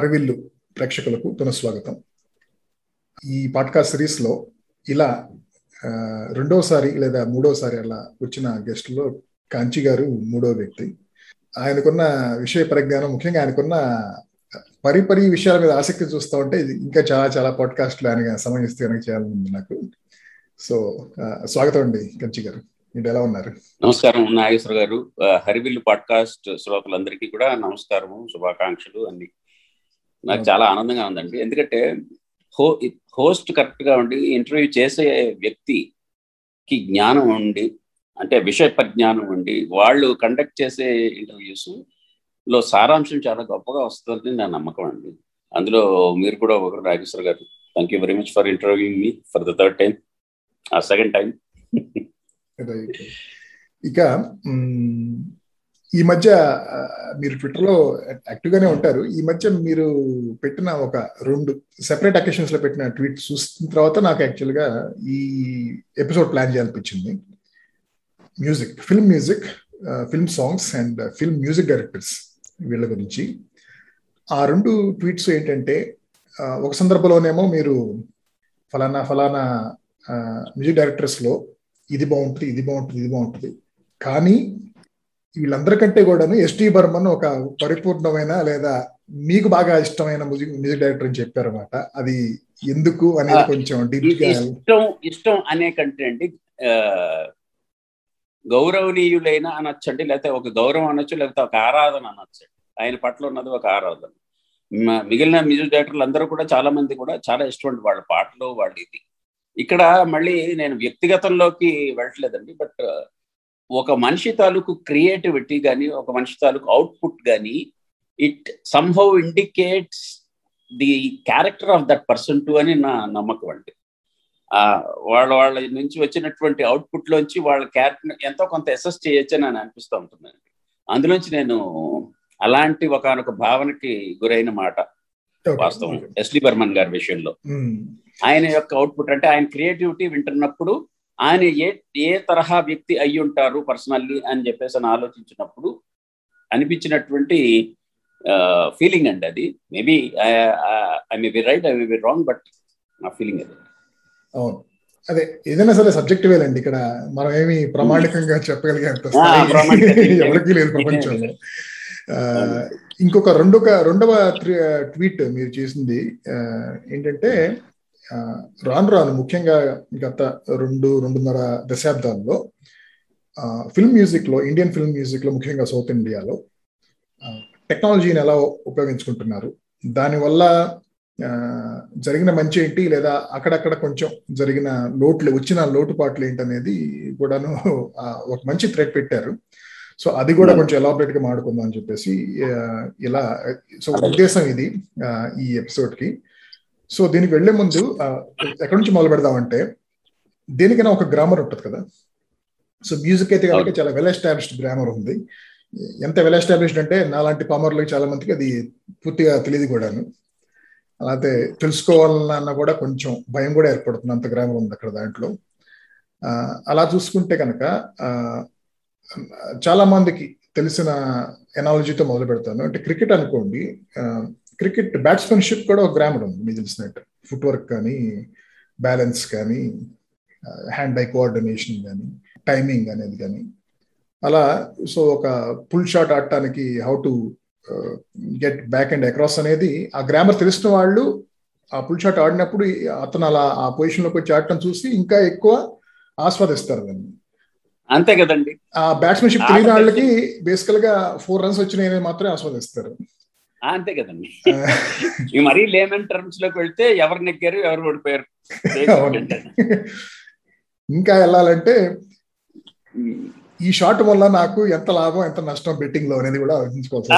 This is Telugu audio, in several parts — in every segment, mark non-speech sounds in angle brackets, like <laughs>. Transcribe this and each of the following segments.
అరవిల్లు ప్రేక్షకులకు పునఃస్వాగతం ఈ పాడ్కాస్ట్ సిరీస్లో ఇలా రెండోసారి లేదా మూడోసారి అలా వచ్చిన గెస్ట్లో కాంచి గారు మూడో వ్యక్తి. ఆయనకున్న విషయ పరిజ్ఞానం ముఖ్యంగా ఆయనకున్న పరిపరి విషయాల మీద ఆసక్తి చూస్తూ ఉంటే ఇంకా చాలా చాలా పాడ్కాస్ట్లు ఆయన సమయం ఇస్తే కనుక చేయాలని నాకు. సో స్వాగతం అండి కంచి గారు. మీరు ఎలా ఉన్నారు? నమస్కారం నాగేశ్వర గారు. హరివిల్లు పాడ్కాస్ట్ శ్రోతలందరికీ కూడా నమస్కారము శుభాకాంక్షలు అన్ని. నాకు చాలా ఆనందంగా ఉందండి. ఎందుకంటే హో హోస్ట్ కరెక్ట్గా ఉండి ఇంటర్వ్యూ చేసే వ్యక్తికి జ్ఞానం ఉండి అంటే విషయ పరిజ్ఞానం ఉండి వాళ్ళు కండక్ట్ చేసే ఇంటర్వ్యూస్లో సారాంశం చాలా గొప్పగా వస్తుందని నా నమ్మకం అండి. అందులో మీరు కూడా ఒకరు Nageswara garu thank you very much for interviewing me for the third time ఆ సెకండ్ టైం ఇక ఈ మధ్య మీరు ట్విట్టర్లో యాక్టివ్ గానే ఉంటారు. ఈ మధ్య మీరు పెట్టిన ఒక రెండు సెపరేట్ అకేషన్స్లో పెట్టిన ట్వీట్ చూసిన తర్వాత నాకు యాక్చువల్గా ఈ episode plan చేయాలనిపించింది. Music film music film songs and film music directors వీళ్ళ గురించి. ఆ రెండు ట్వీట్స్ ఏంటంటే ఒక సందర్భంలోనేమో మీరు ఫలానా ఫలానా మ్యూజిక్ డైరెక్టర్స్లో ఇది బాగుంటుంది ఇది బాగుంటుంది ఇది బాగుంటుంది. కానీ వీళ్ళందరికంటే కూడాను ఎస్టీ బర్మన్ ఒక పరిపూర్ణమైన లేదా మీకు బాగా ఇష్టమైన మ్యూజిక్ మ్యూజిక్ డైరెక్టర్ అని చెప్పారన్నమాట. అది ఎందుకు అనేది కొంచెం ఇష్టం ఇష్టం అనే కంటే అండి గౌరవనీయులైన అనొచ్చండి లేకపోతే ఒక గౌరవం అనొచ్చు లేకపోతే ఒక ఆరాధన అనొచ్చు. ఆయన పట్ల ఉన్నది ఒక ఆరాధన. మిగిలిన మ్యూజిక్ డైరెక్టర్లు అందరూ కూడా చాలా మంది కూడా చాలా ఇష్టం వాళ్ళ పాటలు వాళ్ళు ఇది. ఇక్కడ మళ్ళీ నేను వ్యక్తిగతంలోకి వెళ్ళట్లేదండి బట్ ఒక మనిషి తాలూకు క్రియేటివిటీ కానీ ఒక మనిషి తాలూకు అవుట్పుట్ కానీ it somehow indicates the character of that person to అని నా నమ్మకం అండి. వాళ్ళ వాళ్ళ నుంచి వచ్చినటువంటి అవుట్పుట్ లోంచి వాళ్ళ క్యారెక్టర్ ఎంతో కొంత అసెస్ చేయొచ్చు అని అనిపిస్తూ ఉంటుందండి అందులోంచి నేను అలాంటి ఒకనొక భావనకి గురైన మాట వాస్తవం. ఎస్లీ బర్మన్ గారి విషయంలో. ఆయన యొక్క అవుట్పుట్ అంటే ఆయన క్రియేటివిటీ వింటున్నప్పుడు ఆయన ఏ ఏ తరహా వ్యక్తి అయి ఉంటారు పర్సనల్లీ అని చెప్పేసి అని ఆలోచించినప్పుడు అనిపించినటువంటి ఫీలింగ్ అండి అది. Maybe I may be right I may be wrong but నా ఫీలింగ్ అది. అవును. అదే ఏదైనా సరే సబ్జెక్ట్ వేలండి ఇక్కడ. మనం ఏమి ప్రామాణికంగా చెప్పగలిగే <laughs> ఎవరికి లేదు ప్రపంచంలో. ఇంకొక రెండొక రెండవ ట్వీట్ మీరు చేసింది ఏంటంటే రాను రాను ముఖ్యంగా గత రెండు రెండున్నర దశాబ్దాల్లో ఫిల్మ్ మ్యూజిక్లో ఇండియన్ ఫిల్మ్ మ్యూజిక్లో ముఖ్యంగా సౌత్ ఇండియాలో టెక్నాలజీని ఎలా ఉపయోగించుకుంటున్నారు? దానివల్ల జరిగిన మంచి ఏంటి? లేదా అక్కడక్కడ కొంచెం జరిగిన లోట్లు వచ్చిన లోటుపాట్లు ఏంటనేది కూడాను ఒక మంచి థ్రెడ్ పెట్టారు. సో అది కూడా కొంచెం ఎలాబరేట్గా మాడుకుందాం అని చెప్పేసి ఇలా సో ఉద్దేశం ఇది ఈ ఎపిసోడ్కి. సో దీనికి వెళ్ళే ముందు ఎక్కడి నుంచి మొదలు పెడదామంటే దేనికైనా ఒక గ్రామర్ ఉంటుంది కదా. సో మ్యూజిక్ అయితే కనుక చాలా వెల్ ఎస్టాబ్లిష్డ్ గ్రామర్ ఉంది. ఎంత వెల్ ఎస్టాబ్లిష్డ్ అంటే నాలాంటి పామర్లకు చాలా మందికి అది పూర్తిగా తెలియదు కూడాను. అలాగే తెలుసుకోవాలన్నా కూడా కొంచెం భయం కూడా ఏర్పడుతుంది అంత గ్రామర్ ఉంది అక్కడ దాంట్లో. అలా చూసుకుంటే కనుక చాలా మందికి తెలిసిన ఎనాలజీతో మొదలు పెడతాను. అంటే క్రికెట్ అనుకోండి క్రికెట్ బ్యాట్స్మెన్షిప్ కూడా ఒక గ్రామర్ ఉంది మీకు తెలిసినట్టు. ఫుట్ వర్క్ కానీ బ్యాలెన్స్ కానీ హ్యాండ్ ఐ కోఆర్డినేషన్ కానీ టైమింగ్ అనేది కానీ. అలా సో ఒక పుల్ షాట్ ఆడటానికి how to get back and across అనేది ఆ గ్రామర్ తెలిసిన వాళ్ళు ఆ పుల్ షాట్ ఆడినప్పుడు అతను అలా ఆ పొజిషన్లోకి వచ్చి ఆడటం చూసి ఇంకా ఎక్కువ ఆస్వాదిస్తారు దాన్ని. అంతే కదండి. ఆ బ్యాట్స్మెన్షిప్ తెలియని వాళ్ళకి బేసికల్గా ఫోర్ రన్స్ వచ్చినాయని మాత్రమే ఆస్వాదిస్తారు. అంతే కదండి. మరీ లేమన్ టర్మ్స్లోకి వెళ్తే ఎవరు నెగ్గారు ఎవరు ఓడిపోయారు <laughs> ఇంకా వెళ్ళాలంటే ఈ షాట్ వల్ల నాకు ఎంత లాభం ఎంత నష్టం బెట్టింగ్లో అనేది కూడా ఆలోచించుకోవచ్చు <laughs>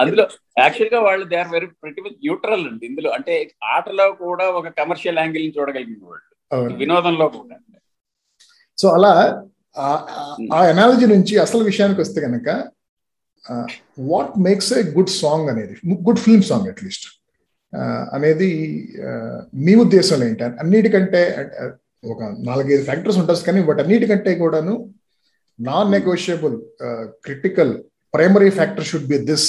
అందులో యాక్చువల్గా వాళ్ళు దే ఆర్ వెరీ ప్రతి న్యూట్రల్ అండి ఇందులో. అంటే ఆటలో కూడా ఒక కమర్షియల్ యాంగిల్ చూడగలిగిన వాళ్ళు. వినోదంలో కూడా. సో అలా ఆ ఎనాలజీ నుంచి అసలు విషయానికి వస్తే కనుక what makes a good song అనేది good film song at least అనేది uh, మీ ఉద్దేశంలో ఏంటి? అన్నిటికంటే uh, ఒక నాలుగైదు ఫ్యాక్టర్స్ ఉంటుంది కానీ బట్ అన్నిటికంటే కూడాను non negotiable critical primary factor should be this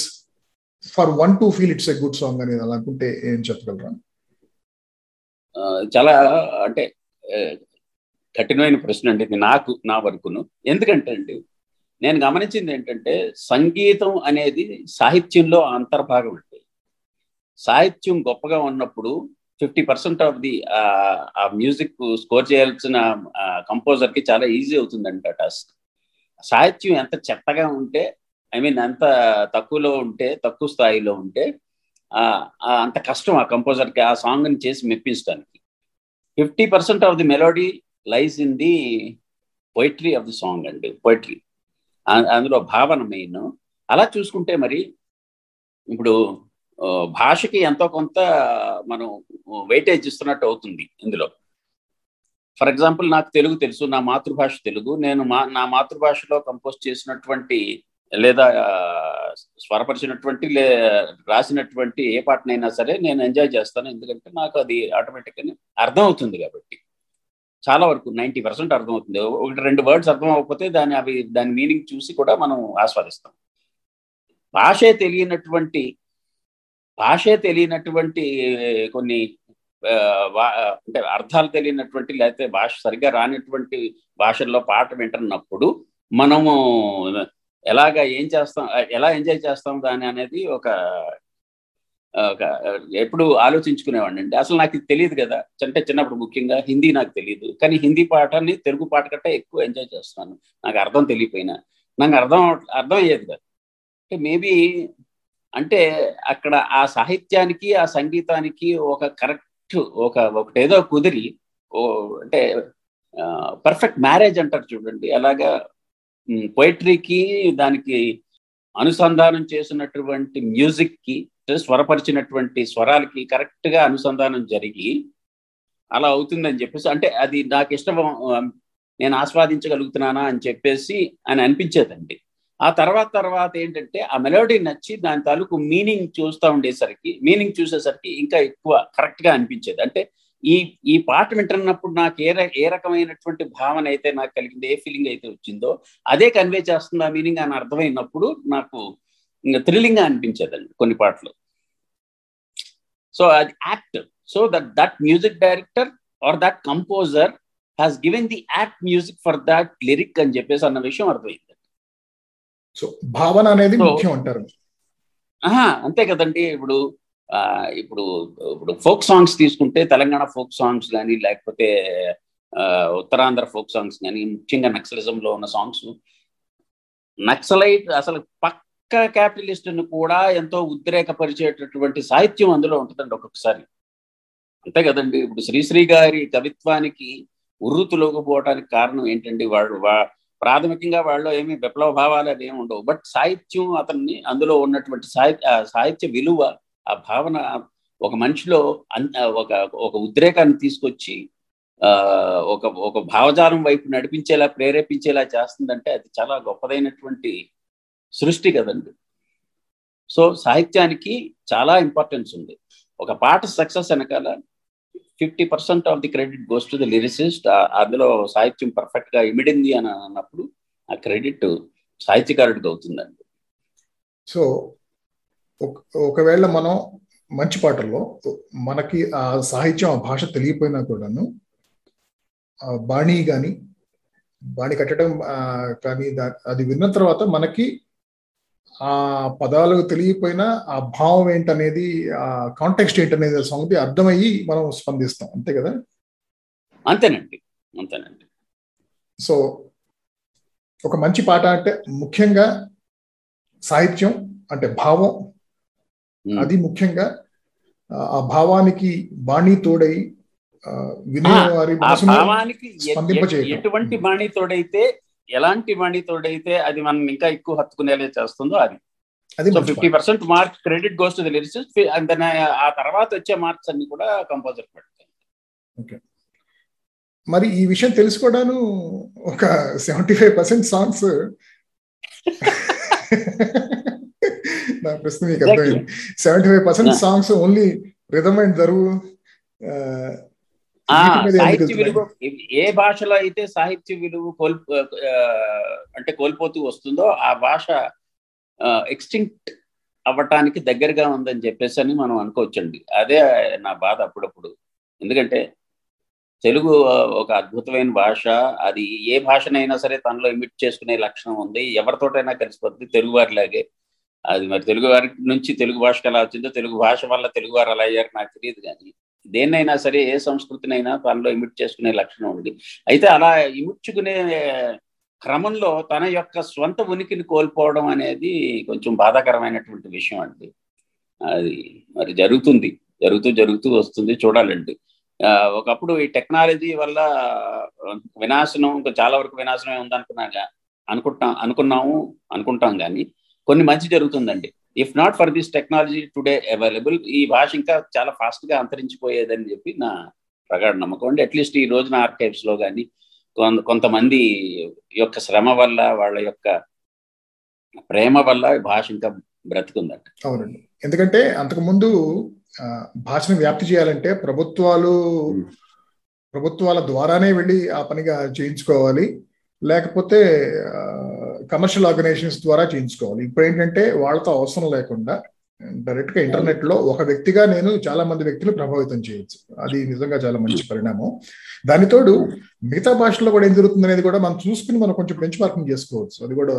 for one to feel it's a good song అనేది అలా అనుకుంటే ఏం చెప్పగలరా? చాలా అంటే uh, కఠినమైన ప్రశ్న అండి. నాకు నా వరకును. ఎందుకంటే అండి నేను గమనించింది ఏంటంటే సంగీతం అనేది సాహిత్యంలో అంతర్భాగం అండి. సాహిత్యం గొప్పగా ఉన్నప్పుడు fifty percent of the uh music score చేయాల్సిన కంపోజర్కి చాలా ఈజీ అవుతుందంట టాస్క్. సాహిత్యం ఎంత చెత్తగా ఉంటే ఐ మీన్ ఎంత తక్కువలో ఉంటే తక్కువ స్థాయిలో ఉంటే అంత కష్టం ఆ కంపోజర్కి ఆ సాంగ్ని చేసి మెప్పించడానికి. Fifty percent of the melody lies in the poetry of the song అండి పొయిట్రీ. అందులో భావన మెయిన్. అలా చూసుకుంటే మరి ఇప్పుడు భాషకి ఎంతో కొంత మనం వెయిటేజ్ ఇస్తున్నట్టు అవుతుంది ఇందులో. ఫర్ ఎగ్జాంపుల్ నాకు తెలుగు తెలుసు నా మాతృభాష తెలుగు నేను మా నా మాతృభాషలో కంపోజ్ చేసినటువంటి లేదా స్వరపరిచినటువంటి లే రాసినటువంటి ఏ పాటనైనా సరే నేను ఎంజాయ్ చేస్తాను ఎందుకంటే నాకు అది ఆటోమేటిక్గా అర్థం అవుతుంది కాబట్టి. చాలా వరకు నైంటీ పర్సెంట్ అర్థమవుతుంది. ఒకటి రెండు వర్డ్స్ అర్థం అవ్వకపోతే దాని అవి దాని మీనింగ్ చూసి కూడా మనం ఆస్వాదిస్తాం. భాషే తెలియనటువంటి భాషే తెలియనటువంటి కొన్ని అంటే అర్థాలు తెలియనటువంటి లేకపోతే భాష సరిగ్గా రానటువంటి భాషల్లో పాట వింటున్నప్పుడు మనము ఎలాగా ఏం చేస్తాం ఎలా ఎంజాయ్ చేస్తాం దాని అనేది ఒక ఎప్పుడు ఆలోచించుకునేవాడిని. అండి అసలు నాకు ఇది తెలియదు కదా. అంటే చిన్నప్పుడు ముఖ్యంగా హిందీ నాకు తెలియదు కానీ హిందీ పాఠాన్ని తెలుగు పాట కంటే ఎక్కువ ఎంజాయ్ చేస్తున్నాను. నాకు అర్థం తెలియపోయినా. నాకు అర్థం అర్థం అయ్యేది కదా. అంటే మేబీ అంటే అక్కడ ఆ సాహిత్యానికి ఆ సంగీతానికి ఒక కరెక్ట్ ఒక ఒకటేదో కుదిరి ఓ అంటే పర్ఫెక్ట్ మ్యారేజ్ అంటారు చూడండి. అలాగా పోయిటరీకి దానికి అనుసంధానం చేసినటువంటి మ్యూజిక్కి స్వరపరిచినటువంటి స్వరాలకి కరెక్ట్గా అనుసంధానం జరిగి అలా అవుతుందని చెప్పేసి అంటే అది నాకు ఇష్టం నేను ఆస్వాదించగలుగుతున్నానా అని చెప్పేసి అని అనిపించేదండి. ఆ తర్వాత తర్వాత ఏంటంటే ఆ మెలోడీ నచ్చి దాని తాలూకు మీనింగ్ చూస్తూ ఉండేసరికి మీనింగ్ చూసేసరికి ఇంకా ఎక్కువ కరెక్ట్గా అనిపించేది. అంటే ఈ ఈ పాట వింటున్నప్పుడు నాకు ఏ ఏ రకమైనటువంటి భావన అయితే నాకు కలిగింది ఏ ఫీలింగ్ అయితే వచ్చిందో అదే కన్వే చేస్తుంది ఆ మీనింగ్ అని అర్థమైనప్పుడు నాకు ఇంకా థ్రిల్లింగ్గా అనిపించేదండి కొన్ని పాటలు. సో అది act so that that music director or that composer has given the act music for that lyric అని చెప్పేసి అన్న విషయం అర్థమైంది. సో భావన అనేది ముఖ్యం అంటారు. అంతే కదండి. ఇప్పుడు ఇప్పుడు ఇప్పుడు ఫోక్ సాంగ్స్ తీసుకుంటే తెలంగాణ ఫోక్ సాంగ్స్ కానీ లేకపోతే ఉత్తరాంధ్ర ఫోక్ సాంగ్స్ కానీ ముఖ్యంగా నక్సలిజంలో ఉన్న సాంగ్స్ నక్సలైట్ అసలు పక్క క్యాపిటలిస్ట్ కూడా ఎంతో ఉద్రేకపరిచేటటువంటి సాహిత్యం అందులో ఉంటుందండి ఒక్కొక్కసారి. అంతే కదండి. ఇప్పుడు శ్రీశ్రీ గారి కవిత్వానికి ఉర్రుతులోకపోవడానికి కారణం ఏంటండి? వాళ్ళు ప్రాథమికంగా వాళ్ళు ఏమి విప్లవ భావాలు అవి ఏమి ఉండవు. బట్ సాహిత్యం అతన్ని అందులో ఉన్నటువంటి సాహిత్య సాహిత్య విలువ ఆ భావన ఒక మనిషిలో ఒక ఒక ఉద్రేకాన్ని తీసుకొచ్చి ఒక ఒక భావజాలం వైపు నడిపించేలా ప్రేరేపించేలా చేస్తుందంటే అది చాలా గొప్పదైనటువంటి సృష్టి కదండి. సో సాహిత్యానికి చాలా ఇంపార్టెన్స్ ఉంది. ఒక పాట సక్సెస్ వెనకాల fifty percent of the credit goes to the lyricist అందులో సాహిత్యం పర్ఫెక్ట్గా ఇమిడింది అని అన్నప్పుడు ఆ క్రెడిట్ సాహిత్యకారుడికి అవుతుందండి. సో ఒకవేళ మనం మంచి పాటల్లో మనకి ఆ సాహిత్యం ఆ భాష తెలియపోయినా కూడాను బాణి కానీ బాణి కట్టడం కానీ అది విన్న తర్వాత మనకి ఆ పదాలు తెలియపోయినా ఆ భావం ఏంటనేది ఆ కాంటెక్స్ట్ ఏంటనేది సంగతి అర్థమయ్యి మనం స్పందిస్తాం. అంతే కదా? అంతేనండి. అంతేనండి. సో ఒక మంచి పాట అంటే ముఖ్యంగా సాహిత్యం అంటే భావం. అది ముఖ్యంగా ఆ భావానికి బాణి తోడై భావానికి ఎటువంటి బాణి తోడైతే ఎలాంటి బాణి తోడైతే అది మనం ఇంకా ఎక్కువ హత్తుకునేలా చేస్తుందో అది. So fifty percent mark credit goes to the lyricist ఆ తర్వాత వచ్చే మార్క్స్ అన్ని కూడా కంపోజర్ పెడతాయి. మరి ఈ విషయం తెలుసుకోవడాను ఒక సెవెంటీ ఫైవ్ పర్సెంట్ సాంగ్స్ నా ప్రశ్న మీకు అర్థమైంది. Seventy five percent songs only rhythm and దరువు సాహిత్య విలువ ఏ భాషలో అయితే సాహిత్య విలువ కోల్పో అంటే కోల్పోతూ వస్తుందో ఆ భాష ఎక్స్టింక్ట్ అవ్వటానికి దగ్గరగా ఉందని చెప్పేసి అని మనం అనుకోవచ్చండి. అదే నా బాధ అప్పుడప్పుడు. ఎందుకంటే తెలుగు ఒక అద్భుతమైన భాష. అది ఏ భాషనైనా సరే తనలో ఇమిట్ చేసుకునే లక్షణం ఉంది. ఎవరితోటైనా కలిసిపోతుంది తెలుగు వారిలాగే. అది మరి తెలుగు వారి నుంచి తెలుగు భాషకు ఎలా వచ్చిందో తెలుగు భాష వల్ల తెలుగు వారు అలా అయ్యారు నాకు తెలియదు కానీ దేన్నైనా సరే ఏ సంస్కృతినైనా తనలో ఇమిట్ చేసుకునే లక్షణం ఉంది. అయితే అలా ఇముడ్చుకునే క్రమంలో తన యొక్క స్వంత ఉనికిని కోల్పోవడం అనేది కొంచెం బాధాకరమైనటువంటి విషయం అండి. అది మరి జరుగుతుంది. జరుగుతూ జరుగుతూ వస్తుంది చూడాలండి. ఒకప్పుడు ఈ టెక్నాలజీ వల్ల వినాశనం ఇంకా చాలా వరకు వినాశనమే ఉందనుకున్నాగా అనుకుంటాం అనుకున్నాము అనుకుంటాం కానీ కొన్ని మంచి జరుగుతుందండి. If not for this technology today available ఈ భాష ఇంకా చాలా ఫాస్ట్గా అంతరించిపోయేదని చెప్పి నా ప్రగాఢ నమ్మకం అండి అట్లీస్ట్ ఈ రోజున ఆర్కైవ్స్లో కానీ కొంతమంది యొక్క శ్రమ వల్ల వాళ్ళ యొక్క ప్రేమ వల్ల భాష ఇంకా బ్రతుకుందంట. అవునండి. ఎందుకంటే అంతకుముందు భాషను వ్యాప్తి చేయాలంటే ప్రభుత్వాలు ప్రభుత్వాల ద్వారానే వెళ్ళి ఆ పనిగా చేయించుకోవాలి. లేకపోతే కమర్షియల్ ఆర్గనైజేషన్స్ ద్వారా చేయించుకోవాలి. ఇప్పుడు ఏంటంటే వాళ్ళతో అవసరం లేకుండా డైరెక్ట్గా ఇంటర్నెట్లో ఒక వ్యక్తిగా నేను చాలా మంది వ్యక్తులు ప్రభావితం చేయొచ్చు. అది నిజంగా చాలా మంచి పరిణామం. దానితోడు మిగతా భాషల్లో కూడా ఏం జరుగుతుంది అనేది కూడా మనం చూసుకుని మనం కొంచెం బెంచ్ మార్కింగ్ చేసుకోవచ్చు. అది కూడా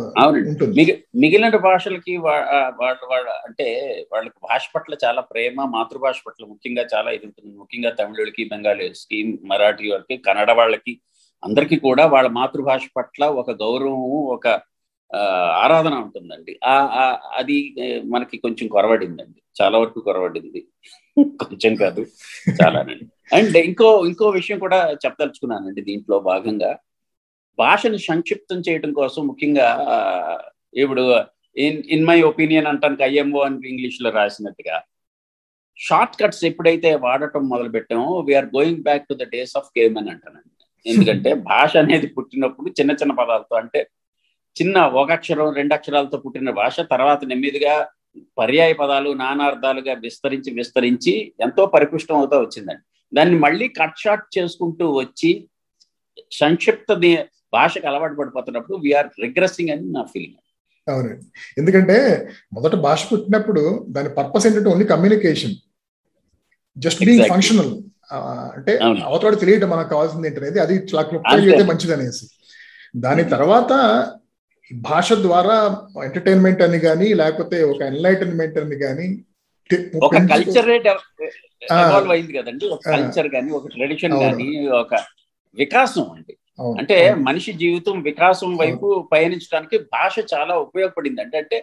ఉంటుంది. మిగిలిన భాషలకి వాళ్ళ వాళ్ళ అంటే వాళ్ళకి భాష పట్ల చాలా ప్రేమ మాతృభాష పట్ల ముఖ్యంగా చాలా ఇది ఉంటుంది. ముఖ్యంగా తమిళులకి బెంగాలీస్కి మరాఠీ వాళ్ళకి కన్నడ వాళ్ళకి అందరికీ కూడా వాళ్ళ మాతృభాష పట్ల ఒక గౌరవం ఒక ఆరాధన ఉంటుందండి. ఆ అది మనకి కొంచెం కొరవడిందండి. చాలా వరకు కొరవడింది. <laughs> కొంచెం కాదు చాలానండి అండ్ ఇంకో ఇంకో విషయం కూడా చెప్పదలుచుకున్నానండి దీంట్లో భాగంగా. భాషను సంక్షిప్తం చేయడం కోసం ముఖ్యంగా ఇప్పుడు ఇన్ ఇన్ మై ఒపీనియన్ అంటానికి ఐఎంఓ అని ఇంగ్లీష్లో రాసినట్టుగా. షార్ట్ కట్స్ ఎప్పుడైతే వాడటం మొదలు పెట్టామో we're going back to the days of caveman అంటానండి. ఎందుకంటే <laughs> భాష అనేది పుట్టినప్పుడు చిన్న చిన్న పదాలతో అంటే చిన్న ఒక అక్షరం రెండు అక్షరాలతో పుట్టిన భాష తర్వాత నెమ్మదిగా పర్యాయ పదాలు నానార్థాలుగా విస్తరించి విస్తరించి ఎంతో పరిపుష్టం అవుతూ వచ్చిందండి. దాన్ని మళ్ళీ కట్ షార్ట్ చేసుకుంటూ వచ్చి సంక్షిప్త భాషకు అలవాటు పడిపోతున్నప్పుడు వీఆర్ రిగ్రెసింగ్ అని నా ఫీలింగ్ అవునండి. ఎందుకంటే మొదట భాష పుట్టినప్పుడు దాని పర్పస్ ఏంటంటే only communication just being functional అంటే అవతల తెలియటం మనకు కావాల్సింది ఏంటనేది అది చాలా క్లుప్తంగా అయితే మంచిది అనేసి దాని తర్వాత భాష ద్వారా ఎంటర్టైన్మెంట్ అని కానీ లేకపోతే ఒక ఎన్లైటన్మెంట్ అని కానీ ఒక కల్చర్ ఎవాల్వ్ అయింది కదండి. ఒక కల్చర్ కానీ ఒక ట్రెడిషన్ కానీ ఒక వికాసం అండి. అంటే మనిషి జీవితం వికాసం వైపు పయనించడానికి భాష చాలా ఉపయోగపడింది. అంటే అంటే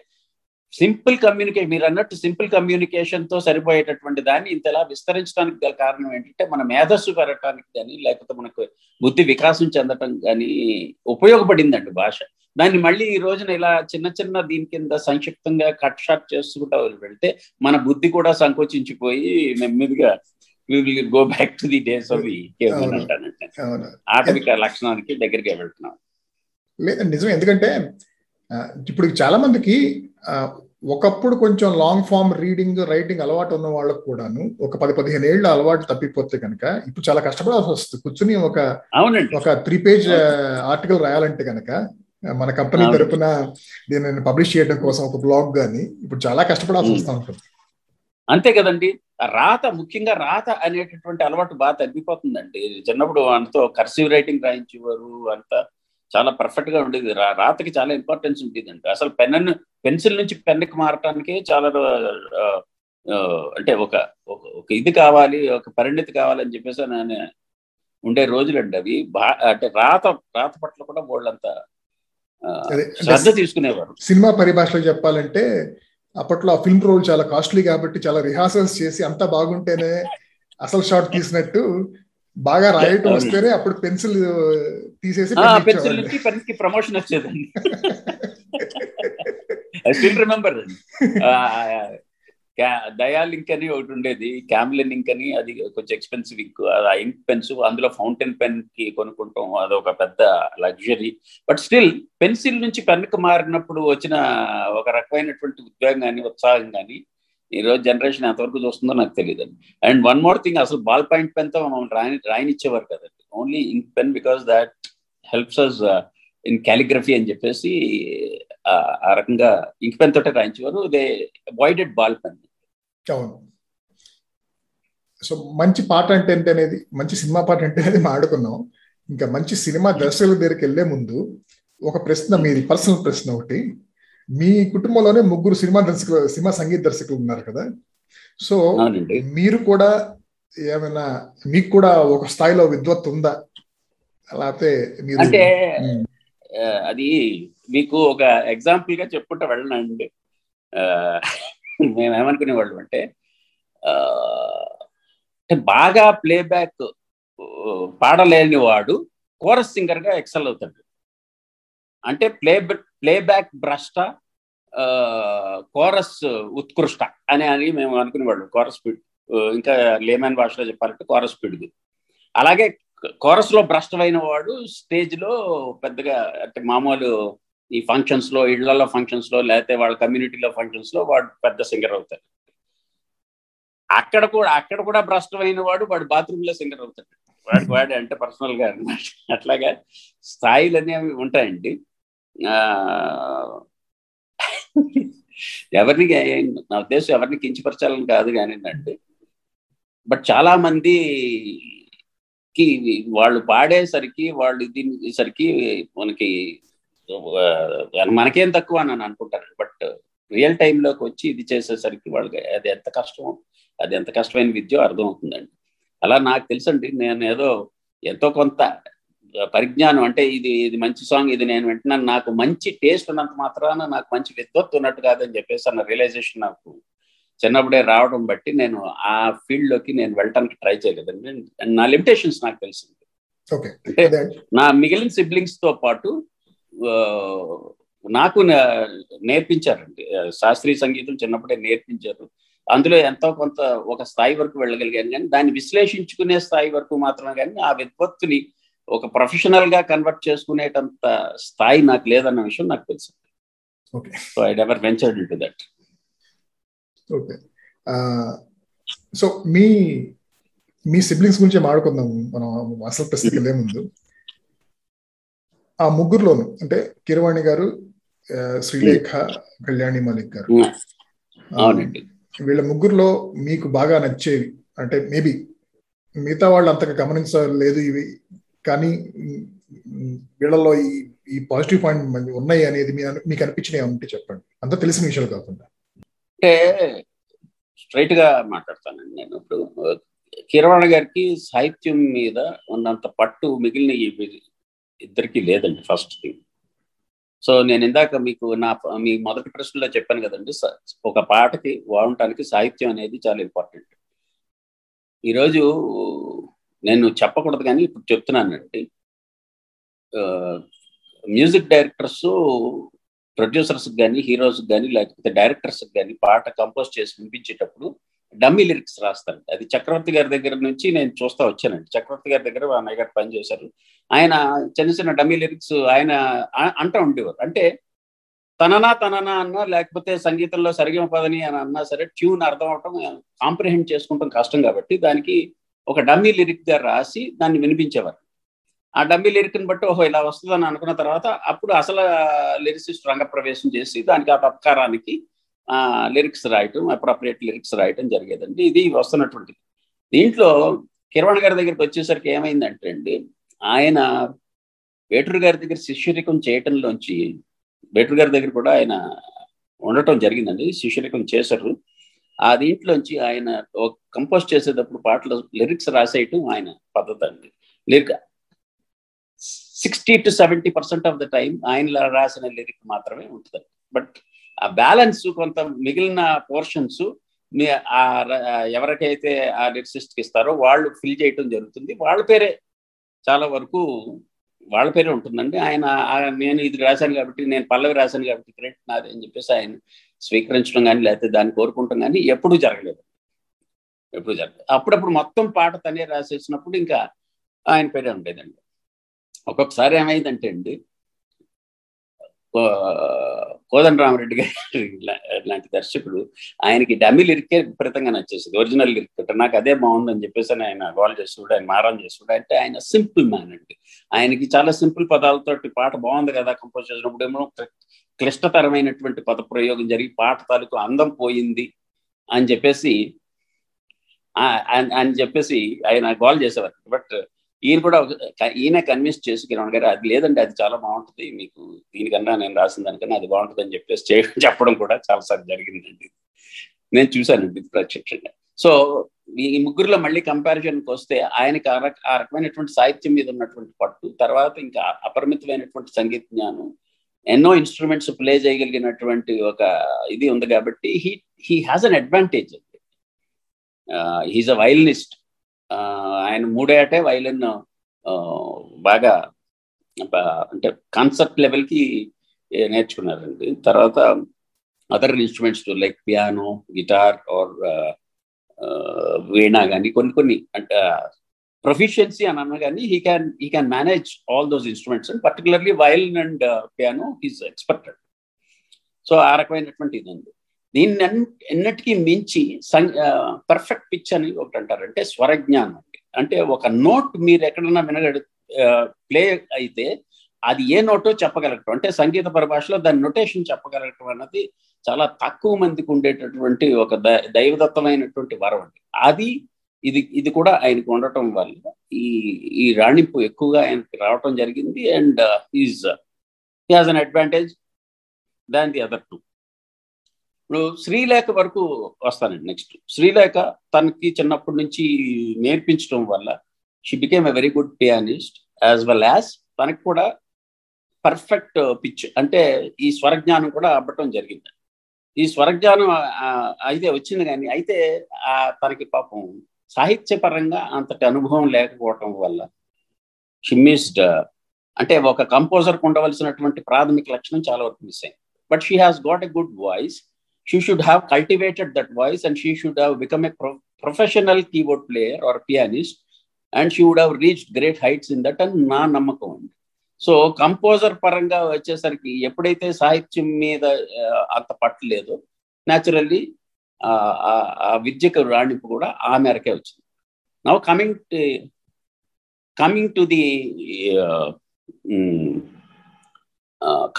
సింపుల్ కమ్యూనికేషన్ మీరు అన్నట్టు సింపుల్ కమ్యూనికేషన్తో సరిపోయేటటువంటి దాన్ని ఇంతలా విస్తరించడానికి గల కారణం ఏంటంటే మన మేధస్సు పెరగటానికి కానీ లేకపోతే మనకు బుద్ధి వికాసం చెందటం కానీ ఉపయోగపడిందండి భాష. దాన్ని మళ్ళీ ఈ రోజున ఇలా చిన్న చిన్న దీని కింద సంక్షిప్తంగా కట్ షాట్ చేసుకుంటా వెళ్తే మన బుద్ధి కూడా సంకోచించిపోయి నెమ్మదిగా will go back to the days of అంటానంటే ఆటవిక లక్షణానికి దగ్గరికి వెళ్తున్నాం లేదు నిజమే. ఎందుకంటే ఇప్పుడు చాలా మందికి ఒకప్పుడు కొంచెం లాంగ్ ఫామ్ రీడింగ్ రైటింగ్ అలవాటు ఉన్న వాళ్ళకు కూడాను ఒక పది పదిహేను ఏళ్ళు అలవాటు తప్పిపోతే కనుక ఇప్పుడు చాలా కష్టపడాల్సి వస్తుంది. కూర్చుని ఒక ఒక త్రీ పేజ్ ఆర్టికల్ రాయాలంటే కనుక మన కంపెనీ తరపున దీనిని పబ్లిష్ చేయడం కోసం ఒక బ్లాగ్ గాని ఇప్పుడు చాలా కష్టపడాల్సి వస్తూ ఉంటుంది. అంతే కదండి. రాత ముఖ్యంగా రాత అనేటటువంటి అలవాటు బాగా తగ్గిపోతుందండి. చిన్నప్పుడు అంతతో కర్సివ్ రైటింగ్ రాయించేవారు అంతా చాలా పర్ఫెక్ట్గా ఉండేది. రాతకి చాలా ఇంపార్టెన్స్ ఉండేదండి. అసలు పెన్ పెన్సిల్ నుంచి పెన్కి మారటానికి చాలా అంటే ఒక ఒక ఇది కావాలి ఒక పరిణితి కావాలని చెప్పేసి నేను ఉండే రోజులండి అవి. బా అంటే రాత రాత పట్ల కూడా వాళ్ళంతా శ్రద్ధ తీసుకునేవారు. సినిమా పరిభాషలో చెప్పాలంటే అప్పట్లో ఆ ఫిల్మ్ రోల్ చాలా కాస్ట్లీ కాబట్టి చాలా రిహార్సల్స్ చేసి అంతా బాగుంటేనే అసలు షాట్ తీసినట్టు బాగా రాయటం వస్తేనే అప్పుడు పెన్సిల్ తీసేసి పెన్సిల్ నుంచి పెన్కి promotion వచ్చేదండి. I still remember Dayal ink అని ఒకటి ఉండేది క్యామ్లిన్ ఇంక్ అని అది కొంచెం ఎక్స్పెన్సివ్ ఇంక్ ఆ ఇంక్ పెన్స్ అందులో ఫౌంటైన్ పెన్కి కొనుక్కుంటాం అదొక పెద్ద లగ్జరీ బట్ స్టిల్ పెన్సిల్ నుంచి పెన్కి మారినప్పుడు వచ్చిన ఒక రకమైనటువంటి ఉద్వేగం కానీ ఉత్సాహం కానీ ఈ రోజు జనరేషన్ ఎంతవరకు చూస్తుందో నాకు తెలియదు అండ్ వన్ మోర్ థింగ్ అసలు బాల్ పాయింట్ పెన్తో మనం రాయని రాయనిచ్చేవారు కదండి. Only ink pen because that helps us in calligraphy అని చెప్పేసి ఆ రకంగా ఇంక్ పెన్ తోటే రాయించేవారు. దే అవాయిడెడ్ బాల్ పెన్ అవును. సో మంచి పాట అంటే ఏంటి అనేది మంచి సినిమా పాట అంటే అనేది మాట్లాడుకున్నాం ఇంకా మంచి సినిమా దర్శకుల దగ్గరికి వెళ్ళే ముందు ఒక ప్రశ్న మీది పర్సనల్ ప్రశ్న ఒకటి. మీ కుటుంబంలోనే ముగ్గురు సినిమా దర్శకులు సినిమా సంగీత దర్శకులు ఉన్నారు కదా? సో మీరు కూడా ఏమైనా మీకు కూడా ఒక స్థాయిలో విద్వత్ ఉందా? లేకపోతే మీరు అంటే అది మీకు ఒక ఎగ్జాంపుల్గా చెప్పుకుంటా వెళ్ళనండి. మేము ఏమనుకునేవాళ్ళం అంటే బాగా ప్లేబ్యాక్ పాడలేని వాడు కోరస్ సింగర్గా ఎక్సెల్ అవుతాడు. అంటే ప్లే ప్లేబ్యాక్ భ్రష్ట కోరస్ ఉత్కృష్ట అని అని మేము అనుకునేవాళ్ళం కోరస్ స్పీడ్ ఇంకా లేమన్ భాషలో చెప్పాలంటే కోరస్ స్పీడ్ అలాగే కోరస్లో భ్రష్టమైన వాడు స్టేజ్లో పెద్దగా అంటే మామూలు ఈ ఫంక్షన్స్లో ఇళ్ళలో ఫంక్షన్స్లో లేకపోతే వాళ్ళ కమ్యూనిటీలో ఫంక్షన్స్లో వాడు పెద్ద సింగర్ అవుతాడు. అక్కడ కూడా అక్కడ కూడా భ్రష్టమైన వాడు వాడు బాత్రూమ్లో సింగర్ అవుతాడు. వాడికి వాడు అంటే పర్సనల్గా అనమాట అట్లాగా స్థాయిలు అనేవి ఉంటాయండి. ఎవరిని నా ఉద్దేశం ఎవరిని కించపరచాలని కాదు కానీ అండి బట్ చాలా మందికి వాళ్ళు పాడేసరికి వాళ్ళు దీనిసరికి మనకి మనకేం తక్కువ అని అనుకుంటారు బట్ రియల్ టైంలోకి వచ్చి ఇది చేసేసరికి వాళ్ళకి అది ఎంత కష్టం అది ఎంత కష్టమైన విద్య అర్థమవుతుందండి. అలా నాకు తెలుసండి. నేను ఏదో ఎంతో కొంత పరిజ్ఞానం అంటే ఇది ఇది మంచి సాంగ్ ఇది నేను వింటున్నాను నాకు మంచి టేస్ట్ ఉన్నంత మాత్రాన నాకు మంచి విద్వత్తు ఉన్నట్టు కాదని చెప్పేసి అన్న రియలైజేషన్ నాకు చిన్నప్పుడే రావడం బట్టి నేను ఆ ఫీల్డ్లోకి నేను వెళ్ళటానికి ట్రై చేయలేదండి. నా లిమిటేషన్స్ నాకు తెలిసింది అంటే నా మిగిలిన సిబ్లింగ్స్తో పాటు నాకు నేర్పించారండి. శాస్త్రీయ సంగీతం చిన్నప్పుడే నేర్పించారు. అందులో ఎంతో కొంత ఒక స్థాయి వరకు వెళ్ళగలిగాను కానీ దాన్ని విశ్లేషించుకునే స్థాయి వరకు మాత్రమే కానీ ఆ విద్వత్తుని ఒక ప్రొఫెషనల్గా కన్వర్ట్ చేసుకునేటంత స్థాయి నాకు లేదన్న విషయం నాకు తెలుసు. So I never ventured to that okay. So మీ మీ సిబ్లింగ్స్ గురించి మాట్లాడుకుందాం మనం అసలు ప్రశ్నకి <laughs> ముందు. ఆ ముగ్గురులోను అంటే కిరవాణి గారు శ్రీలేఖ కళ్యాణి మలిక్ గారు. వీళ్ళ ముగ్గురులో మీకు బాగా నచ్చేవి అంటే మేబీ మిగతా వాళ్ళు అంతగా గమనించలేదు ఇవి కానీ వీళ్ళలో ఈ ఈ పాజిటివ్ పాయింట్ ఉన్నాయి అనేది మీకు అనిపించినవి ఉంటే చెప్పండి. అంత తెలిసిన విషయాలు కాకుండా. అంటే స్ట్రైట్గా మాట్లాడతానండి నేను ఇప్పుడు. కిరవాణ గారికి సాహిత్యం మీద ఉన్నంత పట్టు మిగిలిన ఇద్దరికీ లేదండి ఫస్ట్ థింగ్ సో నేను ఇందాక మీకు నా మీ మొదటి ప్రశ్నలో చెప్పాను కదండి ఒక పాటకి బాగుండటానికి సాహిత్యం అనేది చాలా ఇంపార్టెంట్ ఈరోజు నేను చెప్పకూడదు కానీ ఇప్పుడు చెప్తున్నానండి. మ్యూజిక్ డైరెక్టర్స్ ప్రొడ్యూసర్స్ కానీ హీరోస్ కానీ లేకపోతే డైరెక్టర్స్ కానీ పాట కంపోజ్ చేసి వినిపించేటప్పుడు డమ్మీ లిరిక్స్ రాస్తారు అది చక్రవర్తి గారి దగ్గర నుంచి నేను చూస్తా వచ్చానండి. చక్రవర్తి గారి దగ్గర అన్నయ్య గారు పనిచేశారు ఆయన చిన్న చిన్న డమ్మీ లిరిక్స్ ఆయన అంటూ ఉండేవారు. అంటే తననా తననా అన్నా లేకపోతే సంగీతంలో సరిగమ పదని అని అన్నా సరే ట్యూన్ అర్థం అవటం కాంప్రిహెండ్ చేసుకుంటాం కష్టం కాబట్టి దానికి ఒక డమ్మీ లిరిక్ గారు రాసి దాన్ని వినిపించేవారు. ఆ డమ్మీ లిరిక్ని బట్టి ఓహో ఇలా వస్తుందని అనుకున్న తర్వాత అప్పుడు అసలు లిరిసిస్ట్ రంగప్రవేశం చేసి దానికి ఆ తత్కారానికి లిరిక్స్ రాయటం అప్రాప్రియేట్ లిరిక్స్ రాయటం జరిగేదండి. ఇది వస్తున్నటువంటిది. దీంట్లో కిరవాణ్ గారి దగ్గరికి వచ్చేసరికి ఏమైందంటే అండి ఆయన వేటూరు గారి దగ్గర శిష్యరికం చేయటంలోంచి వేటూరు గారి దగ్గర కూడా ఆయన ఉండటం జరిగిందండి. శిష్యరికం చేశారు. ఆ దీంట్లోంచి ఆయన కంపోజ్ చేసేటప్పుడు పాటలు లిరిక్స్ రాసేయటం ఆయన పద్ధతి అండి. Lyric sixty to seventy percent of the time ఆయన రాసిన లిరిక్ మాత్రమే ఉంటుంది బట్ ఆ బ్యాలెన్స్ కొంత మిగిలిన పోర్షన్స్ మీ ఆ ఎవరికైతే ఆ లిరిసిస్ట్కి ఇస్తారో వాళ్ళు ఫిల్ చేయటం జరుగుతుంది. వాళ్ళ పేరే చాలా వరకు వాళ్ళ పేరే ఉంటుందండి. ఆయన నేను ఇది రాశాను కాబట్టి నేను పల్లవి రాశాను కాబట్టి క్రెడిట్ నాది అని చెప్పేసి ఆయన స్వీకరించడం కానీ లేకపోతే దాన్ని కోరుకుంటాం కానీ ఎప్పుడూ జరగలేదు. ఎప్పుడు జరగలేదు. అప్పుడప్పుడు మొత్తం పాట తనే రాసేసినప్పుడు ఇంకా ఆయన పేరే ఉండేదండి. ఒక్కొక్కసారి ఏమైందంటే అండి కోదండ రామరెడ్డి గారి లాంటి దర్శకుడు. ఆయనకి డమ్మి లిరికే విపరీతంగా నచ్చేసింది. ఒరిజినల్ లిరిక్ నాకు అదే బాగుందని చెప్పేసి ఆయన గోల్ చేస్తుడు ఆయన మారం చేస్తుడు అంటే ఆయన సింపుల్ మ్యాన్ అండి. ఆయనకి చాలా సింపుల్ పదాలతోటి పాట బాగుంది కదా కంపోజ్ చేసినప్పుడు ఏమో క్లిష్టతరమైనటువంటి పద ప్రయోగం జరిగి పాట తాలూకు అందం పోయింది అని చెప్పేసి అని చెప్పేసి ఆయన గోల్ చేసేవారు. బట్ ఈయన కూడా ఈయన కన్విన్స్ చేసి కిరణ్ గారు అది లేదండి అది చాలా బాగుంటుంది మీకు దీనికన్నా నేను రాసిన దానికన్నా అది బాగుంటుంది అని చెప్పేసి <laughs> చెప్పడం కూడా చాలాసార్లు జరిగిందండి. నేను చూశానండి ప్రత్యక్షంగా. సో ఈ ముగ్గురులో మళ్ళీ కంపారిజన్కి వస్తే ఆయనకి ఆ రకమైనటువంటి సాహిత్యం మీద ఉన్నటువంటి పట్టు తర్వాత ఇంకా అపరిమితమైనటువంటి సంగీత జ్ఞానం ఎన్నో ఇన్స్ట్రుమెంట్స్ ప్లే చేయగలిగినటువంటి ఒక ఇది ఉంది కాబట్టి he he has an advantage అండి హీజ్ అ వైలినిస్ట్ ఆయన మూడే అటే వైలిన్ బాగా అంటే కాన్సెప్ట్ లెవెల్కి నేర్చుకున్నారండి. తర్వాత other instruments like piano guitar or veena కానీ కొన్ని కొన్ని అంటే ప్రొఫిషియన్సీ అని అన్న కానీ he can he can manage all those instruments and particularly violin and piano he's experted so ఆ రకమైనటువంటి ఇది ఉంది దీన్ని ఎన్నటికీ మించి పర్ఫెక్ట్ పిచ్ అని ఒకటి అంటారు అంటే స్వరజ్ఞానం అండి. అంటే ఒక నోట్ మీరు ఎక్కడన్నా వినగడు ప్లే అయితే అది ఏ నోటో చెప్పగలగటం. అంటే సంగీత పరిభాషలో దాని నొటేషన్ చెప్పగలగటం అన్నది చాలా తక్కువ మందికి ఉండేటటువంటి ఒక దైవదత్తమైనటువంటి వరం అండి. అది ఇది ఇది కూడా ఆయనకు ఉండటం వల్ల ఈ ఈ రాణింపు ఎక్కువగా ఆయనకి రావటం జరిగింది. And is he has an advantage than the other two. ఇప్పుడు శ్రీలేఖ వరకు వస్తానండి నెక్స్ట్ శ్రీలేఖ తనకి చిన్నప్పటి నుంచి నేర్పించడం వల్ల she became a very good pianist as well as తనకు కూడా పర్ఫెక్ట్ పిచ్ అంటే ఈ స్వరజ్ఞానం కూడా అవ్వటం జరిగింది. ఈ స్వరజ్ఞానం అయితే వచ్చింది కానీ అయితే తనకి పాపం సాహిత్యపరంగా అంతటి అనుభవం లేకపోవటం వల్ల షిమ్మిస్డ్ అంటే ఒక కంపోజర్కు ఉండవలసినటువంటి ప్రాథమిక లక్షణం చాలా వరకు మిస్ అయింది. But she has got a good voice she should have cultivated that voice and she should have become a pro- professional keyboard player or pianist and she would have reached great heights in that and నా నమ్మకం అండి సో కంపోజర్ పరంగా వచ్చేసరికి ఎప్పుడైతే సాహిత్యం మీద అంత పట్టలేదో న్యాచురల్లీ ఆ విద్యకు రాణింపు కూడా ఆ మేరకే వచ్చింది now coming coming to the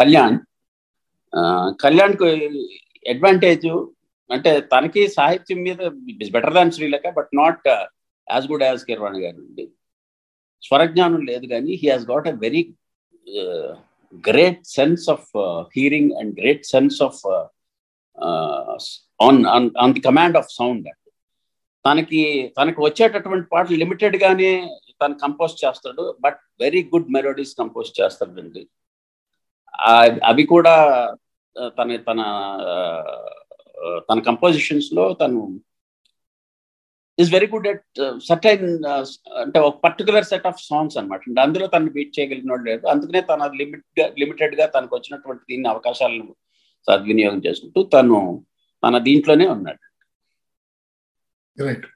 Kalyan కళ్యాణ్కు అడ్వాంటేజ్ అంటే తనకి సాహిత్యం మీద better than Srilekha but not as good as Keeravani garu అండి స్వరజ్ఞానం లేదు కానీ he has got a very great sense of hearing and great sense of on on the command of sound అండి తనకి తనకి వచ్చేటటువంటి పాటలు లిమిటెడ్ గానే తను కంపోజ్ చేస్తాడు but very good melodies compose చేస్తాడండి. అవి కూడా తన తన తన కంపోజిషన్స్లో తను is very good at certain అంటే ఒక పర్టికులర్ సెట్ ఆఫ్ సాంగ్స్ అనమాట అందులో తను బీట్ చేయగలిగిన లేదు. అందుకనే తన లిమిట్గా లిమిటెడ్గా లిమిటెడ్గా తనకు వచ్చినటువంటి దీన్ని అవకాశాలను సద్వినియోగం చేసుకుంటూ తను తన దీంట్లోనే ఉన్నాడు. రైట్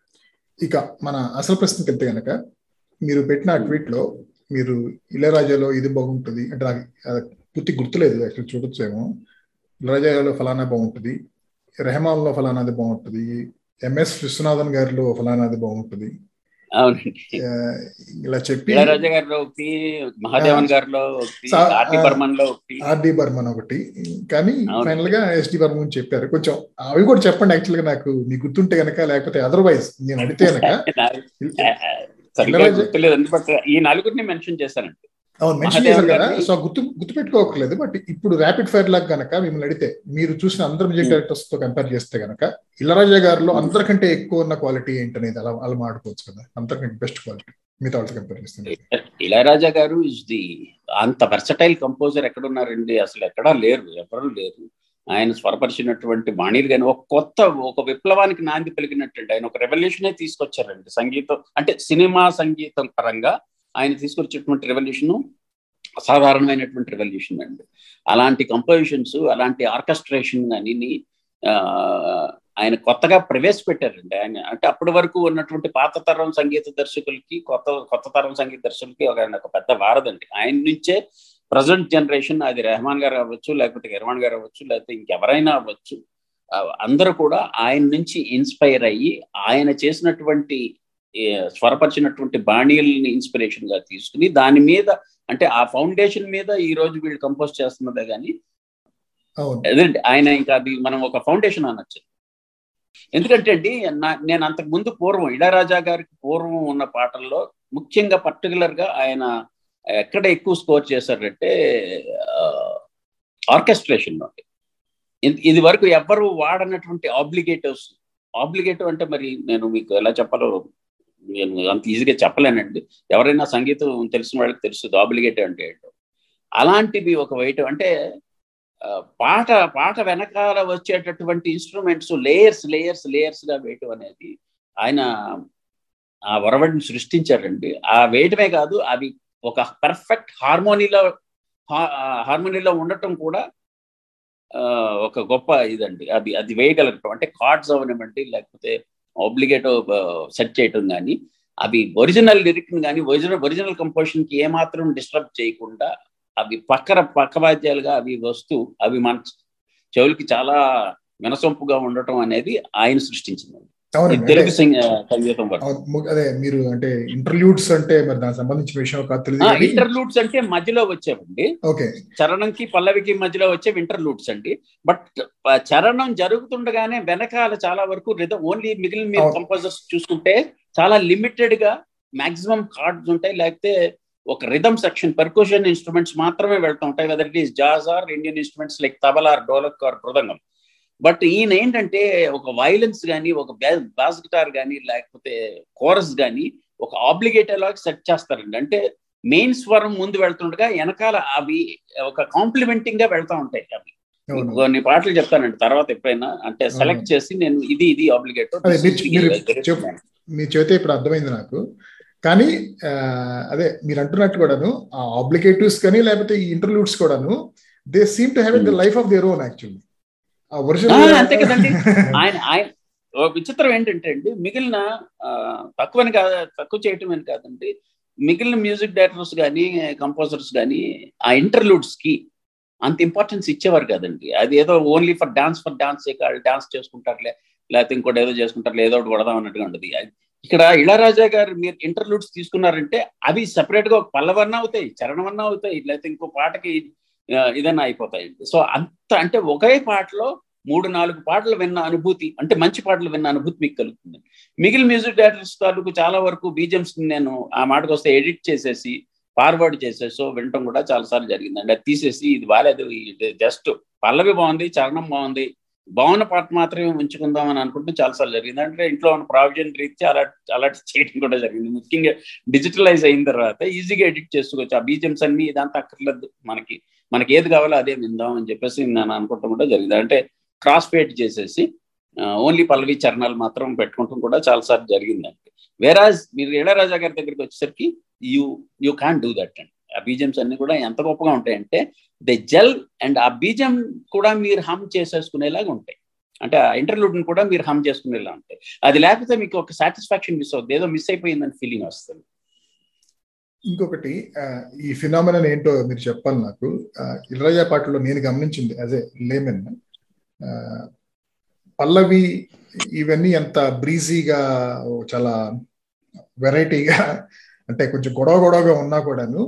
ఇక మన అసలు ప్రశ్నకి వెళ్తే కనుక మీరు పెట్టిన ఆ లో మీరు ఇళయరాజాలో ఇది బాగుంటుంది అంటే నాకు పూర్తి గుర్తులేదు యాక్చువల్ చూడొచ్చేమో. ఇళయరాజాలో ఫలానా బాగుంటుంది. రెహమాన్లో ఫలానాది బాగుంటుంది. ఎంఎస్ విశ్వనాథన్ గారిలో ఫలానాది బాగుంటుంది. ఇలా చెప్పి మహాదేవన్ గారిలో ఆర్డి బర్మన్ ఒకటి. కానీ ఫైనల్గా ఎస్డి బర్మన్ చెప్పారు. కొంచెం అవి కూడా చెప్పండి. యాక్చువల్గా నాకు మీకు గుర్తుంటే గనక లేకపోతే అదర్వైజ్ నేను అడిగితే గనక <laughs> ఈ నలుగురిని మెన్షన్ చేశానండి. అవును మెన్షన్ చేశారు కదా. సో గుర్తు గుర్తు పెట్టుకోకర్లేదు బట్ ఇప్పుడు ర్యాపిడ్ ఫైర్ లాగా గనక మిమ్మల్ని అడిగితే మీరు చూసిన అందరు మ్యూజిక్ డైరెక్టర్స్తో కంపేర్ చేస్తే గనక ఇళరాజా గారిలో అందరికంటే ఎక్కువ ఉన్న క్వాలిటీ ఏంటనేది అలా అలా మాడుకోవచ్చు కదా. అందరికంటే బెస్ట్ క్వాలిటీ మిగతా వాళ్ళతో కంపేర్ చేస్తే ఇళయరాజా గారు ఇస్ ది అంత వెర్సటైల్ కంపోజర్ ఎక్కడున్నారండి? అసలు ఎక్కడా లేరు ఎవరు లేరు. ఆయన స్వరపరిచినటువంటి బాణీలు కానీ ఒక కొత్త ఒక విప్లవానికి నాంది పలికినట్టు ఆయన ఒక రెవల్యూషనే తీసుకొచ్చారండి సంగీతం. అంటే సినిమా సంగీతం పరంగా ఆయన తీసుకొచ్చేటువంటి రెవల్యూషన్ అసాధారణమైనటువంటి రెవల్యూషన్ అండి. అలాంటి కంపోజిషన్స్ అలాంటి ఆర్కెస్ట్రేషన్ అని ఆయన కొత్తగా ప్రవేశపెట్టారండి ఆయన. అంటే అప్పటి వరకు ఉన్నటువంటి పాత తరం సంగీత దర్శకులకి కొత్త కొత్త తరం సంగీత దర్శకులకి ఒక ఒక పెద్ద వారదండి ఆయన నుంచే ప్రజెంట్ జనరేషన్ అది రెహమాన్ గారు అవ్వచ్చు లేకపోతే గిర్వాన్ గారు అవ్వచ్చు లేకపోతే ఇంకెవరైనా అవ్వచ్చు. అందరూ కూడా ఆయన నుంచి ఇన్స్పైర్ అయ్యి ఆయన చేసినటువంటి స్వరపరిచినటువంటి బాణీలని ఇన్స్పిరేషన్గా తీసుకుని దాని మీద అంటే ఆ ఫౌండేషన్ మీద ఈ రోజు వీళ్ళు కంపోజ్ చేస్తున్నదే కానీ అదేంటి? ఆయన ఇంకా అది మనం ఒక ఫౌండేషన్ అనొచ్చు. ఎందుకంటే అండి నేను అంతకు ముందు పూర్వం ఇళరాజా గారికి పూర్వం ఉన్న పాటల్లో ముఖ్యంగా పర్టికులర్గా ఆయన ఎక్కడ ఎక్కువ స్కోర్ చేశారంటే ఆర్కెస్ట్రేషన్ నుండి ఇది వరకు ఎవ్వరు వాడనటువంటి ఆబ్లిగేటివ్స్ ఆబ్లిగేటివ్ అంటే మరి నేను మీకు ఎలా చెప్పాలో నేను అంత ఈజీగా చెప్పలేనండి. ఎవరైనా సంగీతం తెలిసిన వాళ్ళకి తెలుసు ఆబ్లిగేటివ్ అంటే ఏంటో. అలాంటివి ఒక వేయటం అంటే పాట పాట వెనకాల వచ్చేటటువంటి ఇన్స్ట్రుమెంట్స్ లేయర్స్ లేయర్స్ లేయర్స్గా వేయటం అనేది ఆయన ఆ వరవడిని సృష్టించారండి. ఆ వేయటమే కాదు అవి ఒక పర్ఫెక్ట్ హార్మోనీలో హార్మోనీలో ఉండటం కూడా ఒక గొప్ప ఇదండి. అది అది వేయగలగటం అంటే కార్డ్స్ అవనివ్వండి లేకపోతే ఆబ్లిగేటో సెట్ uh, చేయటం కానీ అవి ఒరిజినల్ లిరిక్ కానీ ఒరిజినల్ ఒరిజినల్ కంపోజిషన్కి ఏమాత్రం డిస్టర్బ్ చేయకుండా అవి పక్కన పక్క వాద్యాలుగా అవి వస్తూ అవి మన చెవులకి చాలా వినసొంపుగా ఉండటం అనేది ఆయన సృష్టించింది తెలుగు అదే మీరు అంటే ఇంటర్లూడ్స్ అంటే మరి దానికి సంబంధించిన విషయం కాదు ఇంటర్లూడ్స్ అంటే మధ్యలో వచ్చేవండి. ఓకే. చరణంకి పల్లవికి మధ్యలో వచ్చే ఇంటర్లూడ్స్ అండి. బట్ చరణం జరుగుతుండగానే వెనకాల చాలా వరకు ఓన్లీ మిగిలిన మీరు కంపోజర్స్ చూసుకుంటే చాలా లిమిటెడ్గా మాక్సిమం కార్డ్స్ ఉంటాయి. లేకపోతే ఒక రిథమ్ సెక్షన్ పర్కూషన్ ఇన్స్ట్రుమెంట్స్ మాత్రమే వెళ్తూ ఉంటాయి. Whether it is jazz or Indian instruments like tabla dholak or mridangam but ఈయన ఏంటంటే ఒక వైలెన్స్ కానీ ఒక బాస్ గిటార్ కానీ లేకపోతే కోరస్ కానీ ఒక ఆబ్లిగేటర్ లాగా సెట్ చేస్తారండి. అంటే మెయిన్ స్వరం ముందు వెళ్తుండగా వెనకాల అవి ఒక కాంప్లిమెంటింగ్గా వెళ్తా ఉంటాయి అవి. కొన్ని పాటలు చెప్తానండి తర్వాత ఎప్పుడైనా. అంటే సెలెక్ట్ చేసి నేను ఇది ఇది ఆబ్లిగేటర్ మీ చేతే ఇప్పుడు అర్థమైంది నాకు. కానీ అదే మీరు అంటున్నట్టు కూడాను ఆ ఆబ్లిగేటివ్స్ కానీ లేకపోతే ఈ ఇంటర్లూడ్స్ కూడాను they seem to have the life of their own actually అంతే కదండి. <laughs> ఆయన ఆయన విచిత్రం ఏంటంటే అండి మిగిలిన తక్కువని కాదు తక్కువ చేయటం అని కాదండి. మిగిలిన మ్యూజిక్ డైరెక్టర్స్ కానీ కంపోజర్స్ కానీ ఆ ఇంటర్లూడ్స్కి అంత ఇంపార్టెన్స్ ఇచ్చేవారు కదండి. అది ఏదో only for dance for dance dance చేసుకుంటారులే లేకపోతే ఇంకోటి ఏదో చేసుకుంటారు ఏదో ఒకటి కొడదాం అన్నట్టుగా ఉంటుంది ఇక్కడ ఇళరాజా గారు మీరు ఇంటర్లూడ్స్ తీసుకున్నారంటే అవి సెపరేట్గా ఒక పల్లవన్నా అవుతాయి చరణమన్నా అవుతాయి లేకపోతే ఇంకో పాటకి ఇదన్నా అయిపోతాయండి. సో అంత అంటే ఒకే పాటలో మూడు నాలుగు పాటలు విన్న అనుభూతి అంటే మంచి పాటలు విన్న అనుభూతి మీకు కలుగుతుంది. మిగిలిన మ్యూజిక్ డైరెక్టర్స్ తాలూకు చాలా వరకు బీజమ్స్ నేను ఆ మాటకు వస్తే ఎడిట్ చేసేసి ఫార్వర్డ్ చేసేసో వినటం కూడా చాలాసార్లు జరిగిందండి. అది తీసేసి ఇది బాగాలేదు జస్ట్ పల్లవి బాగుంది చరణం బాగుంది బాగున్న పాట మాత్రమే ఉంచుకుందాం అని అనుకుంటే చాలాసార్లు జరిగింది. అంటే ఇంట్లో ఉన్న ప్రావిజన్ రీత్యా అలా అలర్ట్ చేయడం కూడా జరిగింది. ముఖ్యంగా డిజిటలైజ్ అయిన తర్వాత ఈజీగా ఎడిట్ చేసుకోవచ్చు. ఆ బీజమ్స్ అన్ని ఇదంతా అక్కర్లేదు మనకి. మనకి ఏది కావాలో అదే విందాం అని చెప్పేసి నేను అనుకుంటాం కూడా జరిగింది. అంటే క్రాస్ ఫేట్ చేసేసి ఓన్లీ పల్లవి చరణాలు మాత్రం పెట్టుకుంటాం కూడా చాలాసార్లు జరిగిందండి. వేరాజ్ మీరు ఇళరాజా గారి దగ్గరికి వచ్చేసరికి you you can do that అండి. ఆ బీజమ్స్ అన్ని కూడా ఎంత గొప్పగా ఉంటాయంటే దే జెల్ అండ్ ఆ బీజం కూడా మీరు హమ్ చేసేసుకునేలాగా ఉంటాయి. అంటే ఆ ఇంటర్లూడ్ని కూడా మీరు హమ్ చేసుకునేలా ఉంటాయి. అది లేకపోతే మీకు ఒక సాటిస్ఫాక్షన్ మిస్ అవుతుంది ఏదో మిస్ అయిపోయిందని ఫీలింగ్ వస్తుంది. ఇంకొకటి ఈ ఫినామినన్ ఏంటో మీరు చెప్పాలి నాకు. ఇళరాజా పాటలో నేను గమనించింది యాజ్ ఏ లేమెన్ పల్లవి ఇవన్నీ ఎంత బ్రీజీగా చాలా వెరైటీగా అంటే కొంచెం గొడవ గొడవగా ఉన్నా కూడాను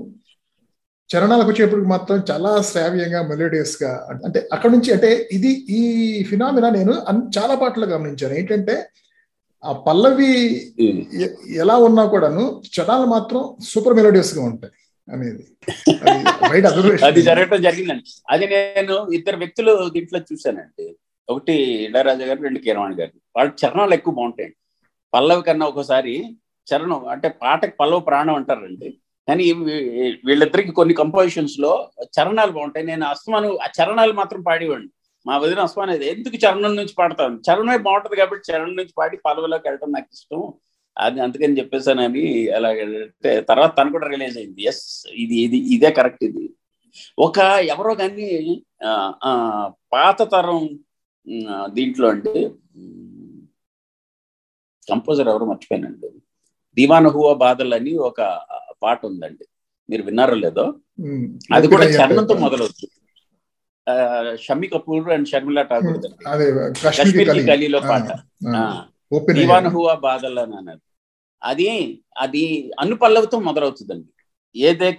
చరణాలకు వచ్చేప్పటికి మాత్రం చాలా శ్రావ్యంగా మెలోడియస్గా అంటే అక్కడ నుంచి అంటే ఇది ఈ ఫినామినా నేను చాలా పాటలు గమనించాను. ఏంటంటే ఆ పల్లవి ఎలా ఉన్నా కూడాను చరణాలు మాత్రం సూపర్ మెలోడియస్గా ఉంటాయి. అనేది. అది జరగటం జరిగిందండి. అది నేను ఇద్దరు వ్యక్తులు దీంట్లో చూశానండి. ఒకటి ఇళరాజా గారు రెండు కీరవాణి గారు. వాళ్ళ చరణాలు ఎక్కువ బాగుంటాయండి. పల్లవి కన్నా ఒకసారి చరణం అంటే పాటకి పల్లవ ప్రాణం అంటారండి. కానీ వీళ్ళిద్దరికి కొన్ని కంపోజిషన్స్లో చరణాలు బాగుంటాయి. నేను అస్మాను ఆ చరణాలు మాత్రం పాడేవాడిని. మా వదిన అస్మాన్ ఎందుకు చరణం నుంచి పాడతాను చరణమే బాగుంటది కాబట్టి చరణం నుంచి పాడి పల్లవిలోకి వెళ్ళడం నాకు ఇష్టం. అది అందుకని చెప్పేసానని అలాగే తర్వాత తను కూడా రిలీజ్ అయింది. ఎస్ ఇది ఇది ఇదే కరెక్ట్ ఇది. ఒక ఎవరో కానీ పాత తరం దీంట్లో అంటే కంపోజర్ ఎవరు మర్చిపోయానండి. దివాన హువా బాధలు అని ఒక పాట ఉందండి. మీరు విన్నారో లేదో? అది కూడా చరణంతో. మొదలవుతుంది. షమ్మి కపూర్ అండ్ షర్మిలా. అదే కాశ్మీర్ గలీలో పాట. దీవాన్ హువా బాదల్ అని అన్నది అది అది అన్ను పల్లవితో మొదలవుతుందండి. ఏదే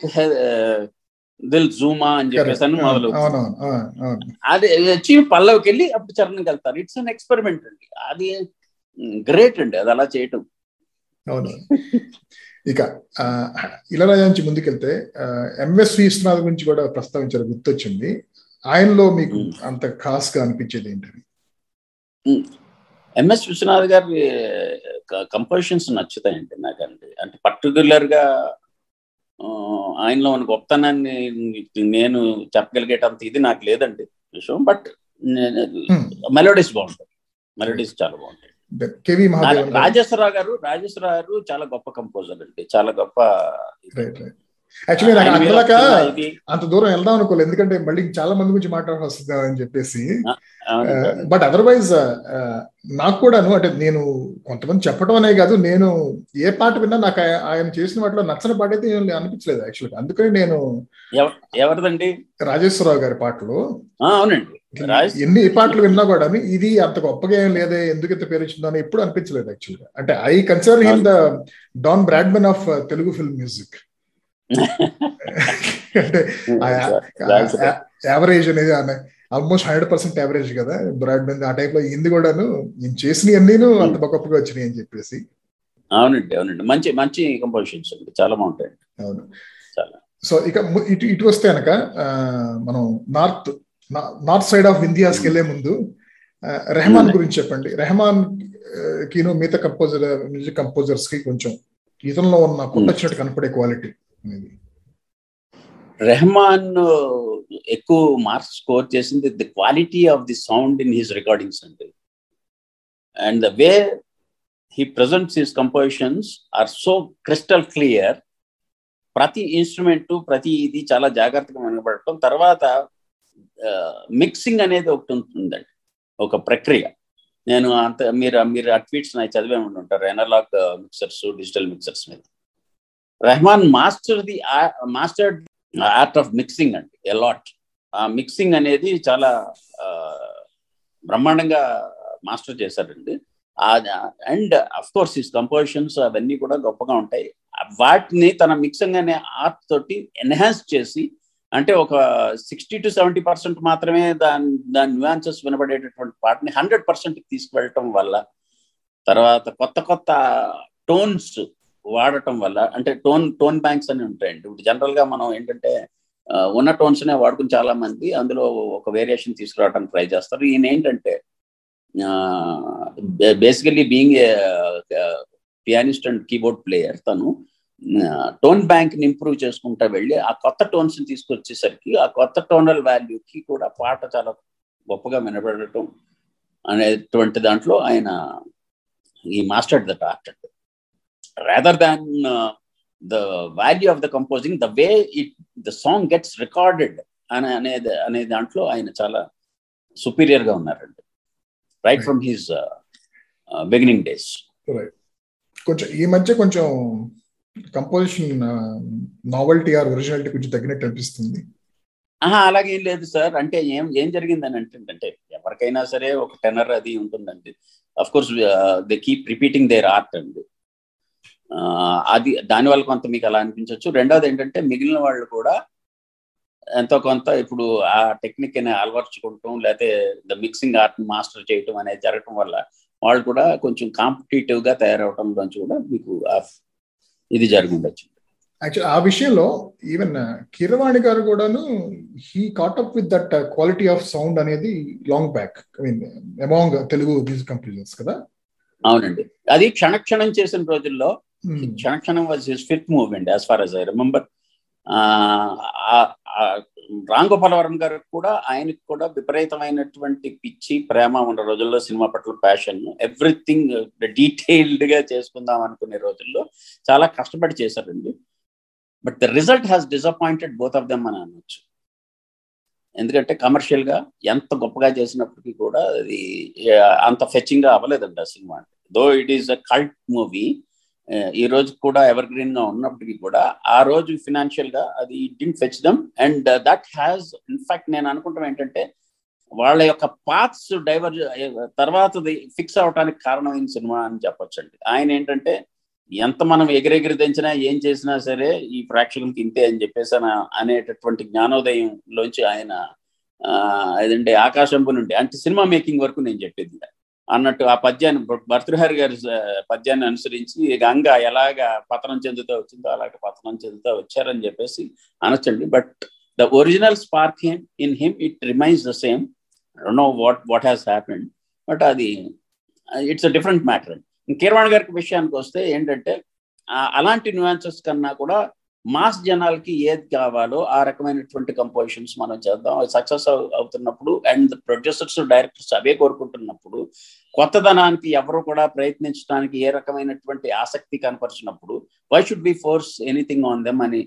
దిల్ జూమా అని చెప్పేసి అని మొదలవుతుంది. అది వచ్చి పల్లవికి వెళ్ళి అప్పుడు చరణంకి వెళ్తారు ఇట్స్ అన్ ఎక్స్పెరిమెంట్ అండి. అది గ్రేట్ అండి. అది అలా చేయటం. అవును. ఇక ఆ, ఇళరాజా నుంచి ముందుకెళ్తే ఎంఎస్ విశ్వనాథ్ గురించి కూడా ప్రస్తావించారు. గుర్తొచ్చింది. ఆయనలో మీకు. అంత ఖాస్గా అనిపించేది ఏంటని ఎంఎస్ విశ్వనాథ్ గారి కంపోజిషన్స్ నచ్చుతాయండి నాకండి అంటే పర్టికులర్గా ఆ, ఆయనలో ఉన్న గొప్పతనాన్ని నేను చెప్పగలిగేటంత ఇది నాకు లేదండి విషయం బట్. మెలోడీస్ బాగుంటాయి మెలోడీస్ చాలా బాగుంటాయి. రాజేశ్వరరావు గారు రాజేశ్వరరావు గారు చాలా గొప్ప కంపోజర్ అండి. చాలా గొప్ప యాక్చువల్లీ నాకు ఇది అంత దూరం వెళ్దాం అనుకోలేదు. ఎందుకంటే మళ్ళీ చాలా మంది గురించి మాట్లాడాల్సి వస్తుంది అని చెప్పేసి. బట్ అదర్వైజ్ నాకు కూడాను అంటే నేను కొంతమంది చెప్పడం అనే కాదు నేను ఏ పాట విన్నా నాకు ఆయ- ఆయన చేసిన వాటిలో నచ్చని పాట అయితే అనిపించలేదు యాక్చువల్గా అందుకని నేను ఎవ- ఎవరిదండి? రాజేశ్వరరావు గారి పాటలు. అవునండి. ఎన్ని పాటలు విన్నా కూడా ఇది అంత గొప్పగా ఏం లేదే ఎందుకు ఇంత పేరు వచ్చిందో అని ఎప్పుడు అనిపించలేదు యాక్చువల్గా అంటే I consider him the Don Bradman of Telugu film music అంటే యావరేజ్ <laughs> అనేది ఆల్మోస్ట్ హండ్రెడ్ పర్సెంట్ యావరేజ్ కదా. బ్రాడ్మెన్ ఆ టైప్లో ఇంది కూడాను నేను చేసిన అన్నీను అంత గొప్పగా వచ్చినాయి అని చెప్పేసి. అవునండి అవునండి. మంచి మంచి కంపోజిషన్స్ అండి. చాలా బాగుంటాయి. అవును. చాలా. సో ఇక ఇటు ఇటు వస్తే కనుక మనం నార్త్ నార్త్ సైడ్ ఆఫ్ ఇండియాస్కి వెళ్ళే ముందు ఆ, రెహమాన్ గురించి చెప్పండి. రెహమాన్ కిను మిగతా కంపోజర్ మ్యూజిక్ కంపోజర్స్కి కొంచెం ఇతనిలో ఉన్న కొట్టొచ్చినట్టు కనపడే క్వాలిటీ రెహమాన్ uh, ఎక్కువ మార్క్స్ స్కోర్ చేసింది the quality of the sound in his recordings అండి and the way he presents his compositions are so crystal clear ప్రతి ఇన్స్ట్రుమెంట్ ప్రతి ఇది చాలా జాగ్రత్తగా వినబడటం. తర్వాత uh, మిక్సింగ్ అనేది ఒకటి ఉంటుందండి. ఒక ప్రక్రియ. నేను అంత మీరు మీరు ఆ ట్వీట్స్ నాకు చదివే ఉంటుంటారు ఎనలాగ్ మిక్సర్స్ డిజిటల్ మిక్సర్స్ మీద. Rahman master the master art of mixing అండి ఎలాట్ ఆ మిక్సింగ్ అనేది చాలా బ్రహ్మాండంగా మాస్టర్ చేశారండి. And of course his compositions అవన్నీ కూడా గొప్పగా ఉంటాయి. వాటిని తన మిక్సింగ్ అనే ఆర్ట్ తోటి ఎన్హాన్స్ చేసి అంటే ఒక సిక్స్టీ టు సెవెంటీ పర్సెంట్ మాత్రమే దాని దాని న్యూయాన్సెస్ వినబడేటటువంటి పాటని హండ్రెడ్ పర్సెంట్ తీసుకువెళ్ళటం వల్ల తర్వాత కొత్త కొత్త టోన్స్ వాడటం వల్ల అంటే టోన్ టోన్ బ్యాంక్స్ అని ఉంటాయండి. ఇప్పుడు జనరల్గా మనం ఏంటంటే ఉన్న టోన్స్ నే వాడుకుని చాలా మంది అందులో ఒక వేరియేషన్ తీసుకురావడానికి ట్రై చేస్తారు. ఈయన ఏంటంటే basically being pianist and keyboard player తను టోన్ బ్యాంక్ని ఇంప్రూవ్ చేసుకుంటా వెళ్ళి ఆ కొత్త టోన్స్ని తీసుకొచ్చేసరికి ఆ కొత్త టోనల్ వాల్యూకి కూడా పాట చాలా గొప్పగా వినబడటం అనేటువంటి దాంట్లో ఆయన ఈ master that art rather than the value of the composing the way it the song gets recorded అనే అనేది అనే దాంట్లో ఆయన చాలా సుపీరియర్గా ఉన్నారండి. Right from his beginning days కొంచెం ఈ మధ్య కొంచెం కంపోజిషన్ నావెల్టీ ఆర్ ఒరిజినాలిటీ కొంచెం తగ్గినట్టు అనిపిస్తుంది. ఆహా అలాగేం లేదు సార్. అంటే ఏం ఏం జరిగిందని అంటే ఎవరికైనా సరే ఒక టెనర్ అది ఉంటుందండి. Of course they keep repeating their art అండి. అది దానివల్ల కొంత మీకు అలా అనిపించవచ్చు రెండోది ఏంటంటే మిగిలిన వాళ్ళు కూడా ఎంతో కొంత ఇప్పుడు ఆ టెక్నిక్ని అలవర్చుకుంటాం లేకపోతే ద మిక్సింగ్ ఆర్ట్ మాస్టర్ చేయటం అనేది జరగటం వల్ల వాళ్ళు కూడా కొంచెం కాంపిటేటివ్గా తయారవటం నుంచి కూడా మీకు ఇది జరిగి ఉండొచ్చు. యాక్చువల్ ఆ విషయంలో ఈవెన్ కిరవాణి గారు కూడాను he caught up with that quality of sound అనేది long back. I mean among Telugu music composers కదా? అవునండి. అది క్షణక్షణం చేసిన రోజుల్లో Hmm. Kshana Kshanam was his fifth movement as far as I remember Ram Gopal Varma garu కూడా ఆయనకు కూడా విపరీతమైనటువంటి పిచ్చి ప్రేమ ఉన్న రోజుల్లో సినిమా పట్ల ప్యాషన్ ఎవ్రీథింగ్ డీటెయిల్డ్గా చేసుకుందాం అనుకునే రోజుల్లో చాలా కష్టపడి చేశారండి. But the result has disappointed both of them అని అనొచ్చు. ఎందుకంటే కమర్షియల్గా ఎంత గొప్పగా చేసినప్పటికీ కూడా అది అంత ఫెచ్చింగ్గా అవ్వలేదండి ఆ cinema. Though it is a cult movie ఈ రోజు కూడా ఎవర్ గ్రీన్గా ఉన్నప్పటికీ కూడా ఆ రోజు ఫినాన్షియల్గా అది didn't fetch them and that has in fact నేను అనుకుంటాం ఏంటంటే వాళ్ళ యొక్క పాత్స్ డైవర్ తర్వాతది ఫిక్స్ అవడానికి కారణమైన సినిమా అని చెప్పొచ్చండి. ఆయన ఏంటంటే ఎంత మనం ఎగిరెగిరి దించినా ఏం చేసినా సరే ఈ ప్రేక్షకులకి ఇంతే అని చెప్పేసి అనేటటువంటి జ్ఞానోదయంలోంచి ఆయన అదంటే ఆకాశంపు నుండి అంటే సినిమా మేకింగ్ వరకు నేను చెప్పేది. అన్నట్టు ఆ పద్యాన్ని భర్తృహరి గారి పద్యాన్ని అనుసరించి గంగ ఎలాగ పతనం చెందుతూ వచ్చిందో అలాగే పతనం చెందుతూ వచ్చారని చెప్పేసి అనొచ్చండి. But the original spark him in him it remains the same. No what what has happened but అది ఇట్స్ అ డిఫరెంట్ మ్యాటర్. అండి గారికి విషయానికి వస్తే ఏంటంటే అలాంటి న్యూయాన్సెస్ కన్నా కూడా మాస్ జనాలకి ఏది కావాలో ఆ రకమైనటువంటి కంపోజిషన్స్ మనం చేద్దాం. సక్సెస్ అవుతున్నప్పుడు అండ్ ప్రొడ్యూసర్స్ డైరెక్టర్స్ అవే కోరుకుంటున్నప్పుడు కొత్తదనానికి ఎవరు కూడా ప్రయత్నించడానికి ఏ రకమైనటువంటి ఆసక్తి కనపరిచినప్పుడు why should be force anything on them అని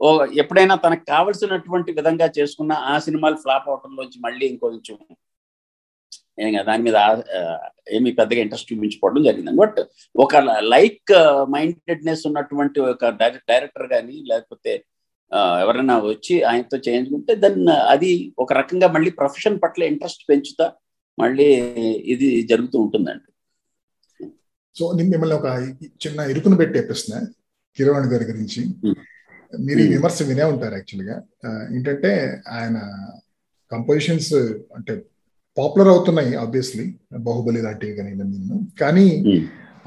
ఓ ఎప్పుడైనా తనకు కావలసినటువంటి విధంగా చేసుకున్న ఆ సినిమాలు ఫ్లాప్ అవటంలోంచి మళ్ళీ ఇంకొంచెం దాని మీద ఏమి పెద్దగా ఇంట్రెస్ట్ చూపించుకోవడం జరిగింది. బట్ ఒక లైక్ మైండెడ్నెస్ ఉన్నటువంటి ఒక డైరెక్టర్ కానీ లేకపోతే ఎవరైనా వచ్చి ఆయనతో చేయించుకుంటే దెన్ అది ఒక రకంగా మళ్ళీ ప్రొఫెషన్ పట్ల ఇంట్రెస్ట్ పెంచుతా మళ్ళీ ఇది జరుగుతూ ఉంటుందండి. సో నేను మిమ్మల్ని ఒక చిన్న ఇరుకును పెట్టే ప్రశ్న కిరవాణి గారి గురించి. మీరు ఈ విమర్శ వినే ఉంటారు యాక్చువల్గా. ఏంటంటే ఆయన కంపోజిషన్స్ అంటే పాపులర్ అవుతున్నాయి ఆబ్వియస్లీ బాహుబలి లాంటివి కానీ నిన్ను. కానీ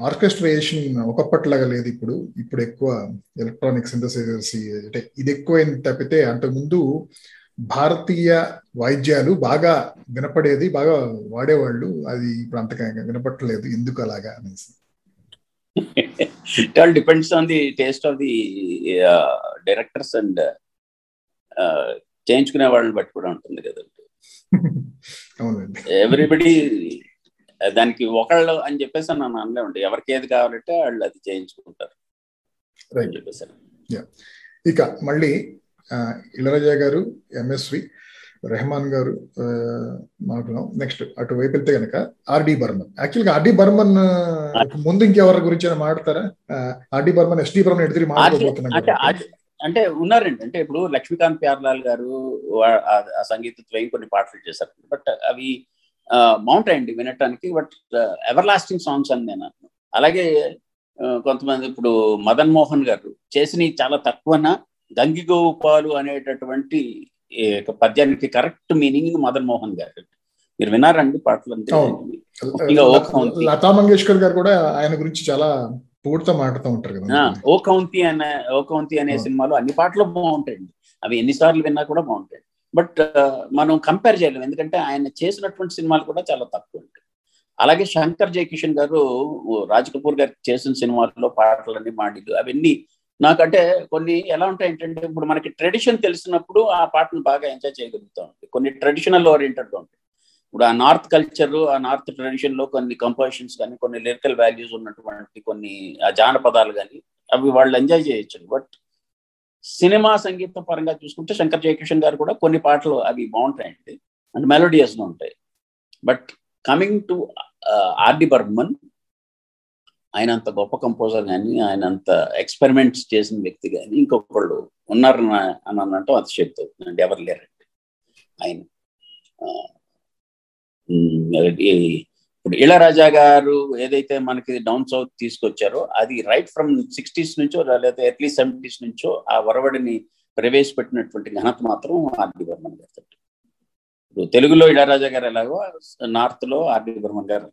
ఆర్కెస్ట్రేషన్ ఒకప్పట్లాగా లేదు ఇప్పుడు. ఇప్పుడు ఎక్కువ ఎలక్ట్రానిక్ సింథసైజర్స్ అంటే ఇది ఎక్కువ తప్పితే అంతకుముందు భారతీయ వాయిద్యాలు బాగా వినపడేది బాగా వాడేవాళ్ళు. అది ఇప్పుడు అంతగా వినపట్టలేదు ఎందుకు అలాగా అనేసి. It all depends on the taste of the directors and చేయించుకునే వాళ్ళని బట్టి కూడా ఉంటుంది కదండి ఎవ్రీబడి దానికి ఒకళ్ళు అని చెప్పేసి నన్ను అనలేమండి. ఎవరికి ఏది కావాలంటే వాళ్ళు అది చేయించుకుంటారు. ఇక మళ్ళీ ఇళరాజా గారు ఎంఎస్వి రెహమాన్ గారు మాకు నెక్స్ట్ అటు వైపు వెళ్తే కనుక ఆర్డి బర్మన్. యాక్చువల్గా ఆర్డి బర్మన్ ముందు ఇంకెవరి గురించి మాట్లాడతారా? ఆర్డి బర్మన్ ఎస్డి బర్మన్ ఎడితే మాట్లాడబోతున్నారు అంటే ఉన్నారండి. అంటే ఇప్పుడు లక్ష్మీకాంత్ ప్యార్లాల్ గారు ఆ సంగీత ద్వయం కొన్ని పాటలు చేశారు. బట్ అవి బాగుంటాయండి వినటానికి. బట్ ఎవర్ లాస్టింగ్ సాంగ్స్ అని నేను అలాగే కొంతమంది ఇప్పుడు మదన్ మోహన్ గారు చేసిన చాలా తక్కువన? గంగిగోపాలు అనేటటువంటి పద్యానికి కరెక్ట్ మీనింగ్ మదన్ మోహన్ గారు. మీరు వినారండి పాటలు అంటే లతా మంగేష్కర్ గారు కూడా ఆయన గురించి చాలా పూర్తితో మాట్లాడుతూ ఉంటారు కదా ఓ కౌంతి అనే ఓ కౌంతి అనే సినిమాలో అన్ని పాటలు బాగుంటాయండి. అవి ఎన్నిసార్లు విన్నా కూడా బాగుంటాయి. బట్ మనం కంపేర్ చేయలేము. ఎందుకంటే ఆయన చేసినటువంటి సినిమాలు కూడా చాలా తక్కువ ఉంటాయి. అలాగే శంకర్ జయకిషన్ గారు రాజ్ కపూర్ గారు చేసిన సినిమాల్లో పాటలన్నీ మాడిలు అవన్నీ నాకంటే కొన్ని ఎలా ఉంటాయి ఏంటంటే ఇప్పుడు మనకి ట్రెడిషన్ తెలిసినప్పుడు ఆ పాటను బాగా ఎంజాయ్ చేయగలుగుతాం. కొన్ని ట్రెడిషనల్ ఓరియంటెడ్ ఉంటాయి. ఇప్పుడు ఆ నార్త్ కల్చర్ ఆ నార్త్ ట్రెడిషన్లో కొన్ని కంపోజిషన్స్ కానీ కొన్ని లిరికల్ వాల్యూస్ ఉన్నటువంటి కొన్ని ఆ జానపదాలు కానీ అవి వాళ్ళు ఎంజాయ్ చేయొచ్చు. బట్ సినిమా సంగీతం పరంగా చూసుకుంటే శంకర్ జయకిషన్ గారు కూడా కొన్ని పాటలు అవి బాగుంటాయండి. అండ్ మెలోడియస్గా ఉంటాయి but coming to R D Burman ఆయన అంత గొప్ప కంపోజర్ కానీ ఆయన అంత ఎక్స్పెరిమెంట్స్ చేసిన వ్యక్తి కానీ ఇంకొకళ్ళు ఉన్నారు అని అన్నట్టు అతిశక్తి అవుతుందండి. ఎవరు లేరండి ఆయన. ఇప్పుడు ఇళరాజా గారు ఏదైతే మనకి డౌన్ సౌత్ తీసుకొచ్చారో అది రైట్ ఫ్రమ్ సిక్స్టీస్ నుంచో లేదా ఎర్లీ సెవెంటీస్ నుంచో ఆ వరవడిని ప్రవేశపెట్టినటువంటి ఘనత మాత్రం ఆర్డి బర్మన్ గారు ఇప్పుడు తెలుగులో ఇళరాజా గారు ఎలాగో నార్త్లో ఆర్డి బర్మన్ గారు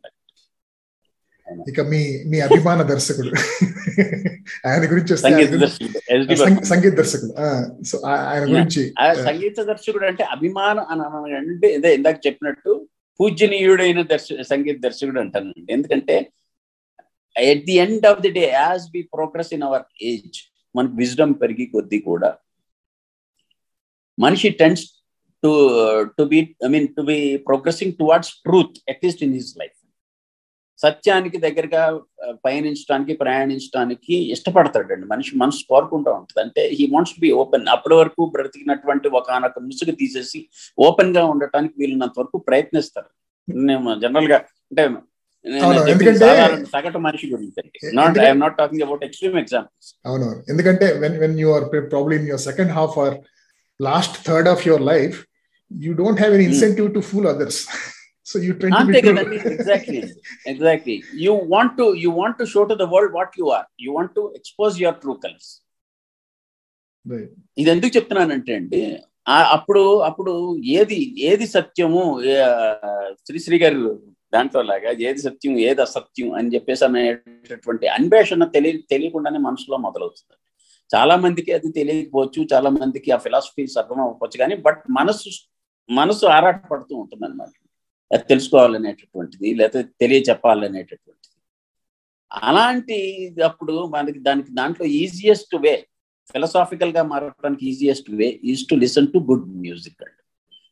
ఇక మీ మీ అభిమాన దర్శకుడు. ఆయన గురించి సంగీత దర్శకుడు సో ఆయన గురించి సంగీత దర్శకుడు అంటే అభిమానం అని అంటే ఇదే ఇందాక చెప్పినట్టు పూజనీయుడైన దర్శ సంగీత దర్శకుడు అంటానండి ఎందుకంటే at the end of the day as be progress in our age మనకు విజ్డమ్ పెరిగి కొద్దీ కూడా మనిషి tends to to be I mean to be progressing towards truth at least in his life సత్యానికి దగ్గరగా పయనించడానికి ప్రయాణించడానికి ఇష్టపడతాడండి. మనిషి మనసు కోరుకుంటూ ఉంటుంది. అంటే హీ వాంట్స్ బి ఓపెన్ అప్పటి వరకు బ్రతికినటువంటి ఒక ముసుగు తీసేసి ఓపెన్గా ఉండటానికి వీలున్నంత వరకు ప్రయత్నిస్తారు. నేను జనరల్గా అంటే ఎందుకంటే సగటు మనిషి గురించి not I'm not talking about extreme examples అవును ఎందుకంటే when when you are probably in your second half or last third of your life you don't have an incentive to fool others so you try అంతే కదండి exactly exactly you want to you want to show to the world what you are you want to expose your true colours ఇది ఎందుకు చెప్తున్నానంటే అండి అప్పుడు అప్పుడు ఏది ఏది సత్యము శ్రీశ్రీ గారు దాంట్లో లాగా ఏది సత్యం ఏది అసత్యం అని చెప్పేసి అనేటటువంటి అన్వేషణ తెలియ తెలియకుండానే మనసులో మొదలవుతుంది. చాలా మందికి అది తెలియకపోవచ్చు చాలా మందికి ఆ ఫిలాసఫీ అర్థం అవ్వచ్చు కానీ బట్ మనసు మనసు ఆరాటపడుతూ ఉంటుంది అనమాట అది తెలుసుకోవాలనేటటువంటిది లేకపోతే తెలియచెప్పాలనేటటువంటిది. అలాంటి అప్పుడు మనకి దానికి దాంట్లో ఈజియెస్ట్ వే ఫిలసాఫికల్గా మారడానికి easiest way is to listen to good music and.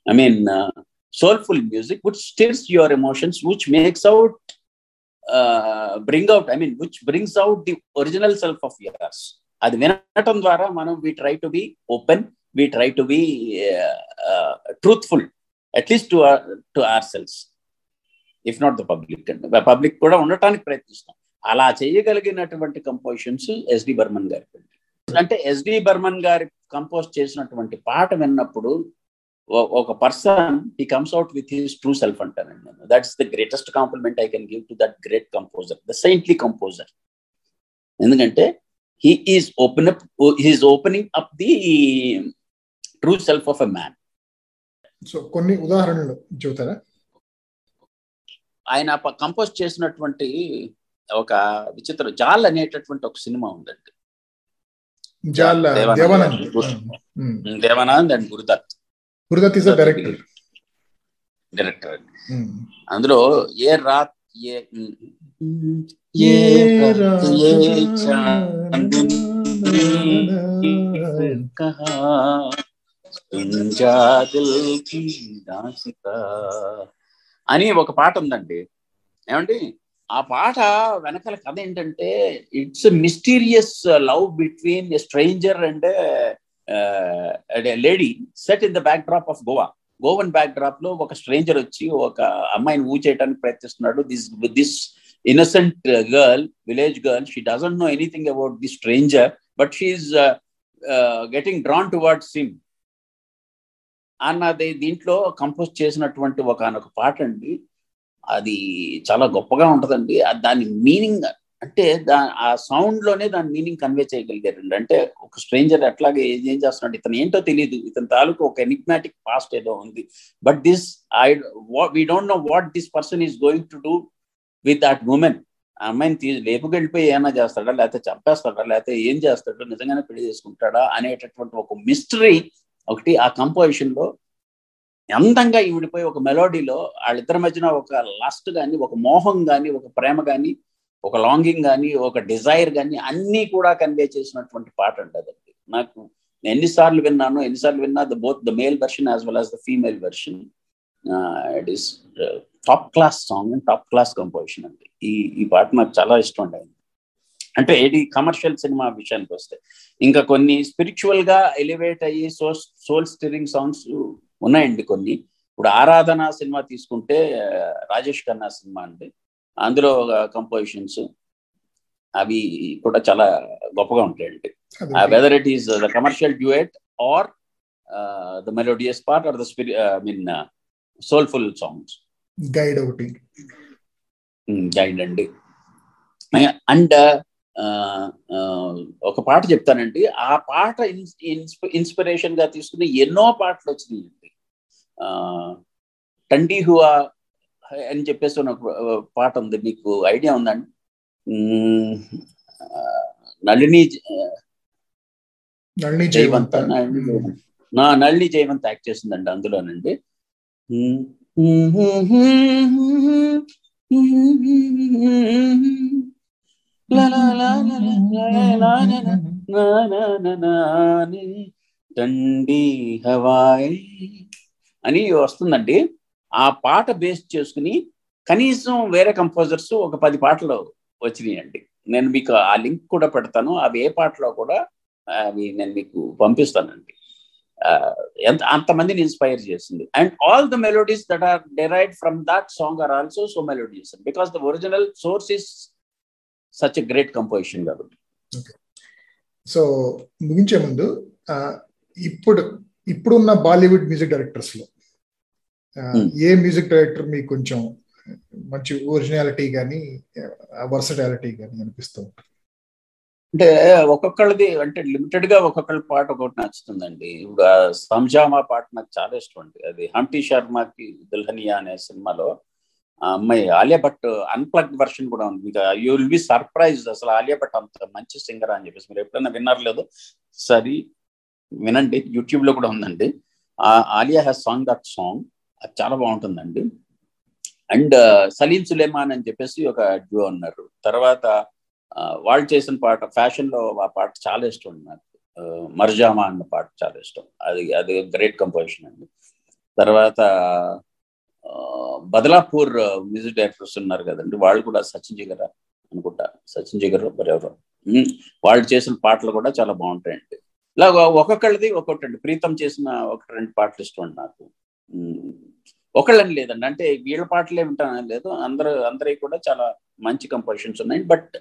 I mean soulful music which stirs your emotions which makes out bring out I mean which brings out the original self of of అది వినటం ద్వారా మనం we try to be open we try to be truthful at least to to ourselves if not the public public కూడా ఉండటానికి ప్రయత్నిస్తాం. అలా చేయగలిగినటువంటి కంపోజిషన్స్ ఎస్డి బర్మన్ గారి అంటే ఎస్డి బర్మన్ గారి కంపోజ్ చేసినటువంటి పాట విన్నప్పుడు ఒక person he comes out with his true self అంటానండి నేను that's the greatest compliment I can give to that great composer the saintly composer ఎందుకంటే he is open up he's opening up the true self of a man so కొన్ని ఉదాహరణలు చెబుతారా? ఆయన కంపోజ్ చేసినటువంటి ఒక విచిత్ర జాల్ అనేటటువంటి ఒక సినిమా ఉందండి. Jaal Dev Anand Dev Anand. And Guru Dutt. Guru Dutt is director director అందులో ఏ రాత్ ఏ ఏ అని ఒక పాట ఉందండి. ఏమండి? ఆ పాట వెనకాల కథ ఏంటంటే it's mysterious love between a stranger and lady set in the backdrop of Goa Goan back డ్రాప్లో ఒక స్ట్రేంజర్ వచ్చి ఒక అమ్మాయిని ఊ చేయడానికి ప్రయత్నిస్తున్నాడు this this innocent girl village girl she doesn't know anything about the stranger but she's getting drawn towards him అన్నది దీంట్లో కంపోజ్ చేసినటువంటి ఒక పాట అండి అది చాలా గొప్పగా ఉంటుందండి. దాని మీనింగ్ అంటే దా ఆ సౌండ్లోనే దాని మీనింగ్ కన్వే చేయగలిగారండి. అంటే ఒక స్ట్రేంజర్ అట్లాగే ఏం చేస్తున్నాడు ఇతను ఏంటో తెలియదు ఇతని తాలూకు ఒక ఎనిగ్మాటిక్ పాస్ట్ ఏదో ఉంది. But this I we don't know what this person is going to do with that woman. ఆ అమ్మాయిని తీసి లేపుకెళ్ళిపోయి ఏమైనా చేస్తాడా లేకపోతే చంపేస్తాడా లేకపోతే ఏం చేస్తాడో నిజంగానే పెళ్ళి చేసుకుంటాడా అనేటటువంటి ఒక మిస్టరీ ఒకటి ఆ కంపోజిషన్లో అందంగా ఈవిడిపోయి ఒక మెలోడీలో వాళ్ళిద్దరి మధ్యన ఒక లస్ట్ కానీ ఒక మోహం కానీ ఒక ప్రేమ కానీ ఒక లాంగింగ్ కానీ ఒక డిజైర్ కానీ అన్నీ కూడా కన్వే చేసినటువంటి పాట అంటదండి నాకు ఎన్నిసార్లు విన్నాను ఎన్నిసార్లు విన్నా the both the male version as well as the female version it is top class song and top class composition అండి. ఈ ఈ పాట నాకు చాలా ఇష్టం అండి. అంటే ఇది కమర్షియల్ సినిమా విషయానికి వస్తే. ఇంకా కొన్ని స్పిరిచువల్గా ఎలివేట్ అయ్యి సో సోల్ స్టిరింగ్ సాంగ్స్ ఉన్నాయండి కొన్ని. ఇప్పుడు ఆరాధన సినిమా తీసుకుంటే రాజేష్ ఖన్నా సినిమా అండి. అందులో కంపోజిషన్స్ అవి కూడా చాలా గొప్పగా ఉంటాయండి. Whether it is the commercial duet or the melodious part or the spirit I mean soulful songs Guide ఒకటి. గైడ్ అండి. అండ్ ఒక పాట చెప్తానండి. ఆ పాట ఇన్స్పిరేషన్గా తీసుకుని ఎన్నో పాటలు వచ్చినాయండి. టండీ హువా అని చెప్పేసి ఒక పాట ఉంది. మీకు ఐడియా ఉందండి నళిని జయవంత్ నా నళిని జయవంత్ యాక్ట్ చేసిందండి అందులోనండి. దండి హవాయ్ అని వస్తుందండి ఆ పాట బేస్ చేసుకుని కనీసం వేరే కంపోజర్స్ ఒక పది పాటలు వచ్చినాయండి నేను మీకు ఆ లింక్ కూడా పెడతాను అవి ఏ పాటలో కూడా అవి నేను మీకు పంపిస్తానండి ఎంత అంతమందిని ఇన్స్పైర్ చేసింది and all the melodies that are derived from that song are also so melodies because the original source is such a great composition కాబట్టి. సో ముగించే ముందు ఇప్పుడు ఇప్పుడున్న బాలీవుడ్ మ్యూజిక్ డైరెక్టర్స్లో ఏ మ్యూజిక్ డైరెక్టర్ మీకు కొంచెం మంచి ఒరిజినాలిటీ కానీ వర్సటాలిటీ కానీ అనిపిస్తూ ఉంటుంది? అంటే ఒక్కొక్కళ్ళది అంటే లిమిటెడ్గా ఒక్కొక్కళ్ళ పాట ఒకటి నచ్చుతుందండి. ఇప్పుడు సంజామా పాట నాకు చాలా ఇష్టం అండి. అది హంటీ శర్మకి దుల్హనియా అనే సినిమాలో అమ్మాయి ఆలియా భట్ అన్ప్లగ్ వర్షన్ కూడా ఉంది. ఇంకా యూ విల్ బి సర్ప్రైజ్ అసలు ఆలియా భట్ అంత మంచి సింగర్ అని చెప్పేసి మీరు ఎప్పుడైనా విన్నారు లేదు సరే వినండి. యూట్యూబ్లో కూడా ఉందండి. Alia has song that song అది చాలా బాగుంటుందండి. అండ్ సలీం సులేమాన్ అని చెప్పేసి ఒక డ్యూ ఉన్నారు. తర్వాత వాళ్ళు చేసిన పాట ఫ్యాషన్లో ఆ పాట చాలా ఇష్టం నాకు. మర్జామా అన్న పాట చాలా ఇష్టం. అది అది గ్రేట్ కంపోజిషన్ అండి. తర్వాత బదలాపూర్ మ్యూజిక్ డైరెక్టర్స్ ఉన్నారు కదండి. వాళ్ళు కూడా సచిన్ జిగర్ అనుకుంటా. సచిన్ జిగర్ మరెవరు వాళ్ళు చేసిన పాటలు కూడా చాలా బాగుంటాయండి. ఇలాగ ఒక్కొక్కళ్ళది ఒక్కొక్కటి ప్రీతం చేసిన ఒక రెండు పాటలు ఇష్టం నాకు. ఒకళ్ళని లేదండి. అంటే వీళ్ళ పాటలే వింటానని లేదు. అందరూ అందరి కూడా చాలా మంచి కంపోజిషన్స్ ఉన్నాయి. బట్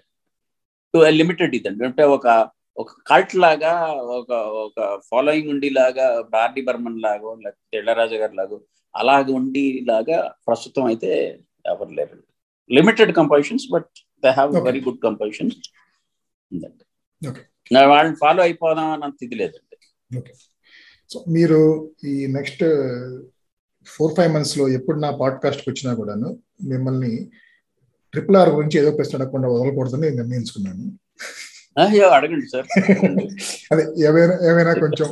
టు లిమిటెడ్ ఇదండి. అంటే ఒక ఒక కల్ట్ లాగా ఒక ఒక ఫాలోయింగ్ ఉండి లాగా బార్డీ బర్మన్ లాగో లేకపోతే ఇళ్ళరాజు గారి లాగో అలాగ ఉండి లాగా ప్రస్తుతం అయితే ఎవరు లేరు. Limited compositions but they have very good compositions వాళ్ళని ఫాలో అయిపోదాం అన్నంత ఇది లేదండి. సో మీరు ఈ నెక్స్ట్ ఫోర్ ఫైవ్ మంత్స్లో ఎప్పుడు నా పాడ్కాస్ట్కి వచ్చినా కూడాను మిమ్మల్ని ట్రిపుల్ ఆర్ గురించి ఏదో ప్రశ్న అడగకుండా వదలకూడదని నిర్ణయించుకున్నాను. అడగండి సార్. <laughs> అదే ఏమైనా ఏమైనా కొంచెం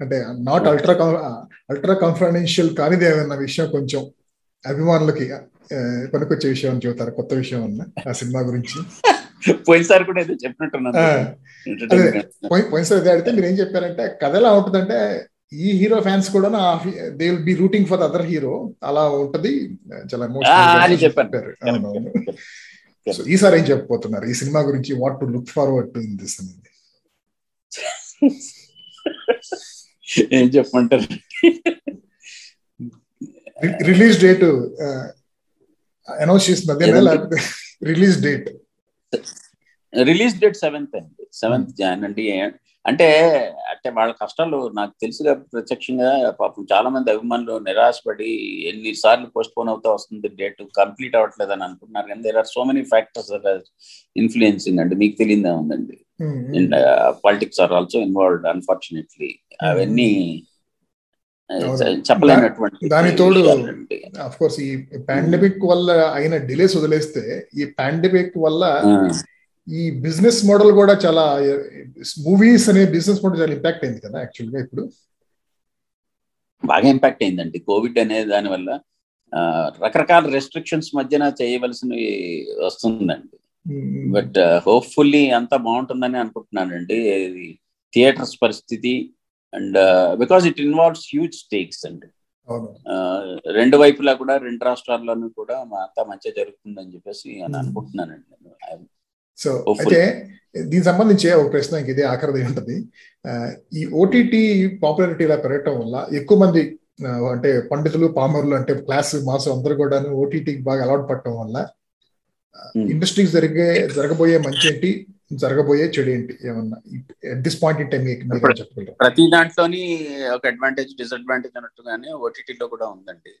అంటే నాట్ అల్ట్రా అల్ట్రా కాన్ఫిడెన్షియల్ కానిది ఏమైనా విషయం కొంచెం అభిమానులకి పనికొచ్చే విషయం అని చెబుతారు కొత్త విషయం అన్న ఆ సినిమా గురించి. పోయినసారి కూడా ఏదో చెప్పినట్టున్నాను. పోయినసారి అదే అడిగితే మీరు ఏం చెప్పారంటే కథ ఎలా ఉంటుందంటే ఈ హీరో ఫ్యాన్స్ కూడా they will be rooting for other hero అలా ఉంటది. చాలా చెప్పారు. ఈసారి ఏం చెప్పబోతున్నారు? ఈ సినిమా గురించి what to look forward to in this అనేది ఏం చెప్పమంటారు? రిలీజ్ డేట్ అనౌన్స్ చేసింది అదేనా లేకపోతే release date release date seventh అండి. సెవెంత్ జాన్ అండి అంటే అంటే వాళ్ళ కష్టాలు నాకు తెలుసుగా ప్రత్యక్షంగా పాపం చాలా మంది అభిమానులు నిరాశపడి ఎన్నిసార్లు పోస్ట్ పోన్ అవుతా వస్తుంది డేట్ కంప్లీట్ అవ్వట్లేదు అని అనుకుంటున్నారు కానీ there are so many factors influencing అండి. మీకు తెలియదే ఉందండి? And politics are also involved unfortunately అవన్నీ చెప్పలేనటువంటి దాని తోడు అఫ్ కోర్స్ ఈ పాండమిక్ వల్ల అయిన డిలేస్ వదిలేస్తే ఈ పాండమిక్ వల్ల ఈ బిజినెస్ మోడల్ కూడా చాలా మూవీస్ అనే బిజినెస్ మోడల్ చాలా ఇంపాక్ట్ అయింది కదా యాక్చువల్గా ఇప్పుడు? బాగా ఇంపాక్ట్ అయిందండి. కోవిడ్ అనే దాని వల్ల రకరకాల రెస్ట్రిక్షన్స్ మధ్యన చేయవలసినవి వస్తుందండి. బట్ హోప్ఫుల్లీ అంతా బాగుంటుందని అనుకుంటున్నానండి. థియేటర్స్ పరిస్థితి and because it involves huge stakes అండి. రెండు వైపులా కూడా రెండు రాష్ట్రాల్లోనూ కూడా అంతా మంచిగా జరుగుతుందని చెప్పేసి అని అనుకుంటున్నానండి. సో అయితే దీనికి సంబంధించి ఒక ప్రశ్న ఇంక ఇదే ఆఖరిది ఉంటుంది. ఈ ఓటీటీ పాపులారిటీ ఇలా పెరగటం వల్ల ఎక్కువ మంది అంటే పండితులు పామరులు అంటే క్లాస్ మాస్ అందరూ కూడా ఓటీటీకి బాగా అలవాటు పడటం వల్ల ఇండస్ట్రీకి జరిగే జరగబోయే మంచి ఏంటి జరగబోయే చెడు ఏంటి ఏమన్నా? At this point in time ప్రతి దాంట్లోని ఒక అడ్వాంటేజ్ డిసడ్వాంటేజ్ అన్నట్టుగానే ఓటీటీలో కూడా ఉందండి.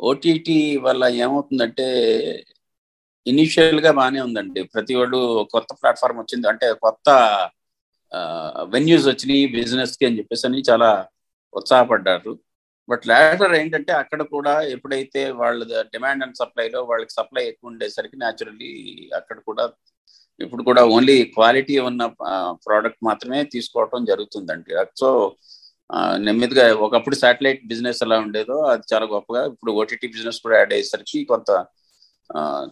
ఓటీటీ వల్ల ఏమవుతుందంటే ఇనిషియల్గా బాగానే ఉందండి. ప్రతి వాళ్ళు కొత్త ప్లాట్ఫామ్ వచ్చింది. అంటే కొత్త వెన్యూస్ వచ్చినాయి బిజినెస్కి అని చెప్పేసి అని చాలా ఉత్సాహపడ్డారు. బట్ లేటర్ ఏంటంటే అక్కడ కూడా ఎప్పుడైతే వాళ్ళ డిమాండ్ అండ్ సప్లైలో వాళ్ళకి సప్లై ఎక్కువ ఉండేసరికి న్యాచురల్లీ అక్కడ కూడా ఇప్పుడు కూడా ఓన్లీ క్వాలిటీ ఉన్న ప్రోడక్ట్ మాత్రమే తీసుకోవటం జరుగుతుందండి. సో నెమ్మదిగా ఒకప్పుడు శాటిలైట్ బిజినెస్ ఎలా ఉండేదో అది చాలా గొప్పగా ఇప్పుడు ఓటీటీ బిజినెస్ కూడా యాడ్ అయ్యేసరికి కొంత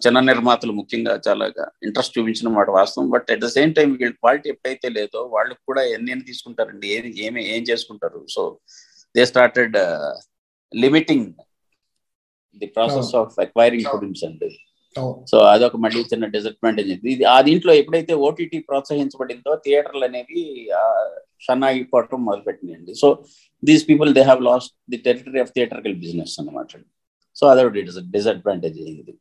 చిన్న నిర్మాతలు ముఖ్యంగా చాలా ఇంట్రెస్ట్ చూపించిన మాట వాస్తవం. But at the same time వీళ్ళ క్వాలిటీ ఎప్పుడైతే లేదో వాళ్ళకి కూడా ఎన్ని ఎన్ని తీసుకుంటారండి? ఏమి ఏమి ఏం చేసుకుంటారు? So they started limiting the process of acquiring films అండి. సో అదొక మళ్ళీ చిన్న డిసడ్వాంటేజ్ ఇది ఆ దీంట్లో ఎప్పుడైతే ఓటీటీ ప్రోత్సహించబడిందో థియేటర్లు అనేవి షన్నా అయిపోవటం మొదలుపెట్టినాయండి. So these people they have lost the territory of theatrical business అనమాట సో అదొకటి డిసడ్వాంటేజ్ ఇది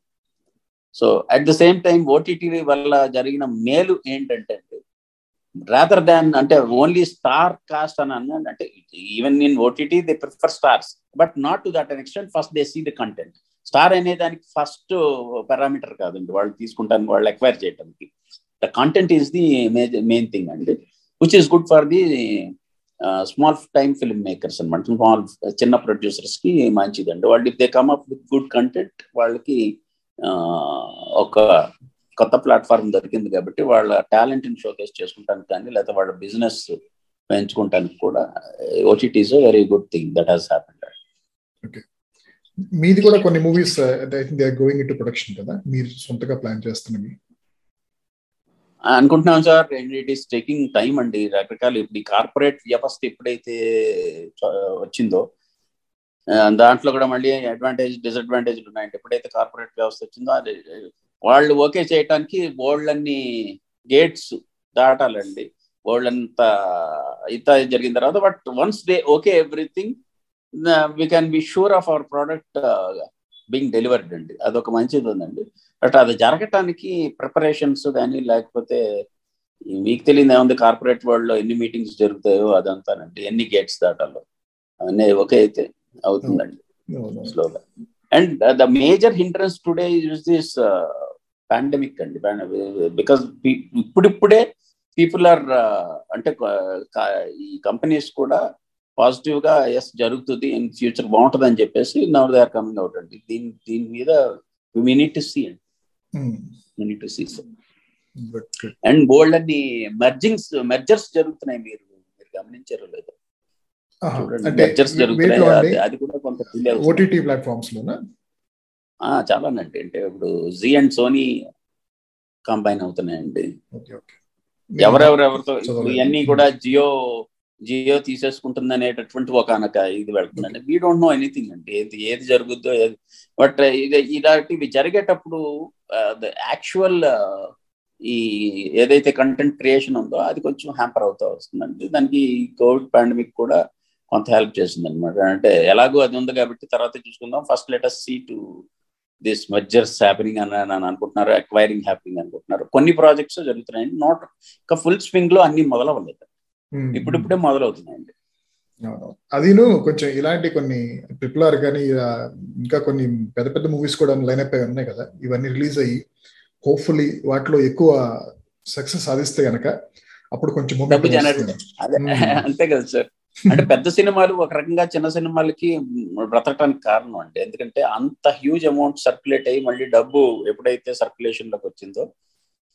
so at the same time OTT వల్ల జరిగిన మేలు ఏంటంటే రాదర్ దాన్ అంటే ఓన్లీ స్టార్ కాస్ట్ అని అన్నాడు అంటే even in OTT they prefer stars but not to that an extent first they see the content star అనే దానికి ఫస్ట్ పారామీటర్ కాదండి. వాళ్ళు తీసుకుంటానికి వాళ్ళు ఎక్వైర్ చేయడానికి the content is the main thing అండి. Which is good for the small time film makers అనమాట స్మాల్ చిన్న ప్రొడ్యూసర్స్కి మంచిదండి. వాళ్ళు if they come up with good content వాళ్ళకి ఒక కొత్త ప్లాట్ఫామ్ దొరికింది కాబట్టి వాళ్ళ టాలెంట్ని షోకేస్ చేసుకుంటానికి కానీ లేకపోతే వాళ్ళ బిజినెస్ పెంచుకుంటానికి కూడా OTTs very good thing that has happened okay మీది కూడా కొన్ని movies they are going in production కదా? మీరు సొంతగా ప్లాన్ చేస్తున్నవి. అనుకుంటున్నాం sir it is taking time అండి. రకరకాల ఇప్పుడు ఈ కార్పొరేట్ వ్యవస్థ ఎప్పుడైతే వచ్చిందో దాంట్లో కూడా మళ్ళీ అడ్వాంటేజ్ డిసడ్వాంటేజ్ ఉన్నాయండి. ఎప్పుడైతే కార్పొరేట్ వ్యవస్థ వచ్చిందో అది వాళ్ళు ఓకే చేయటానికి బోర్డులన్నీ గేట్స్ దాటాలండి. బోర్డులంతా ఇంత జరిగిన తర్వాత but once they okay everything we can be sure of our product being delivered అండి. అదొక మంచిది ఉందండి. బట్ అది జరగటానికి ప్రిపరేషన్స్ కానీ లేకపోతే మీకు తెలియదు ఏముంది కార్పొరేట్ వరల్డ్లో ఎన్ని మీటింగ్స్ జరుగుతాయో అదంతానండి. ఎన్ని గేట్స్ దాటాలో. అవన్నీ ఓకే అయితే. అవుతుందండి. స్లోగా. And the major hindrance today is this pandemic అండి. బికాస్ ఇప్పుడిప్పుడే పీపుల్ ఆర్ అంటే ఈ కంపెనీస్ కూడా పాజిటివ్గా ఎస్ జరుగుతుంది ఇన్ ఫ్యూచర్ బాగుంటుంది అని చెప్పేసి now they are coming out అండి. దీని దీని మీద వి నీట్ టు సీ అండి need to see and bold అన్ని మెర్జింగ్స్ మెర్జర్స్ జరుగుతున్నాయి మీరు మీరు గమనించారో లేదో. జరుగుతున్నాయి. అది కూడా కొంత ఓటీటీ ప్లాట్ఫామ్స్ లోనా చాలానండి. అంటే ఇప్పుడు జీ అండ్ సోనీ కంబైన్ అవుతున్నాయండి. ఎవరెవరెవరితో ఇవన్నీ కూడా జియో జియో తీసేసుకుంటుంది అనేటటువంటి ఒక అనక ఇది వెళ్తుందండి వీ డోంట్ నో ఎనీథింగ్ అండి. ఏది ఏది జరుగుద్దో ఏది బట్ ఇది ఇలాంటివి జరిగేటప్పుడు యాక్చువల్ ఈ ఏదైతే కంటెంట్ క్రియేషన్ ఉందో అది కొంచెం హ్యాంపర్ అవుతూ వస్తుందండి. దానికి కోవిడ్ పాండమిక్ కూడా కొంత హెల్ప్ చేసింది అనమాట అంటే ఎలాగో అది ఉంది కాబట్టి తర్వాత చూసుకుందాం. First later see to this mergers happening అని అని అనుకుంటున్నారు అక్వైరింగ్ హ్యాపెనింగ్ అనుకుంటున్నారు. కొన్ని ప్రాజెక్ట్స్ జరుగుతున్నాయి నాట్ ఇంకా ఫుల్ స్వింగ్లో అన్ని మొదలవ్వలేదు. ఇప్పుడిప్పుడే మొదలవుతున్నాయండి. అదిను కొంచెం ఇలాంటి కొన్ని ట్రిపుల్ ఆర్ కానీ ఇంకా కొన్ని పెద్ద పెద్ద మూవీస్ కూడా లైన్ అప్ ఉన్నాయి కదా. ఇవన్నీ రిలీజ్ అయ్యి హోప్ఫుల్లీ వాటిలో ఎక్కువ సక్సెస్ సాధిస్తే గనక అప్పుడు కొంచెం అంతే కదా సార్ అంటే పెద్ద సినిమాలు ఒక రకంగా చిన్న సినిమాలకి బ్రతకడానికి కారణం అండి. ఎందుకంటే అంత హ్యూజ్ అమౌంట్ సర్క్యులేట్ అయ్యి మళ్ళీ డబ్బు ఎప్పుడైతే సర్క్యులేషన్లోకి వచ్చిందో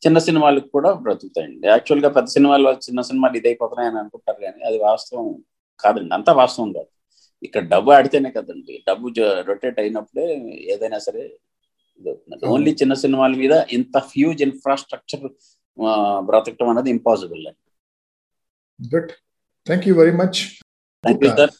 చిన్న సినిమాలకు కూడా బ్రతుకుతాయండి. యాక్చువల్గా పెద్ద సినిమాలు చిన్న సినిమాలు ఇదైపోతున్నాయి అని అనుకుంటారు కానీ అది వాస్తవం కాదండి. అంతా వాస్తవం కాదు. ఇక్కడ డబ్బు ఆడితేనే కదండి. డబ్బు రొటేట్ అయినప్పుడే ఏదైనా సరే ఓన్లీ చిన్న సినిమాల మీద ఇంత హ్యూజ్ ఇన్ఫ్రాస్ట్రక్చర్ బ్రతకటం అనేది ఇంపాసిబుల్ అండి. Good thank you very much thank you sir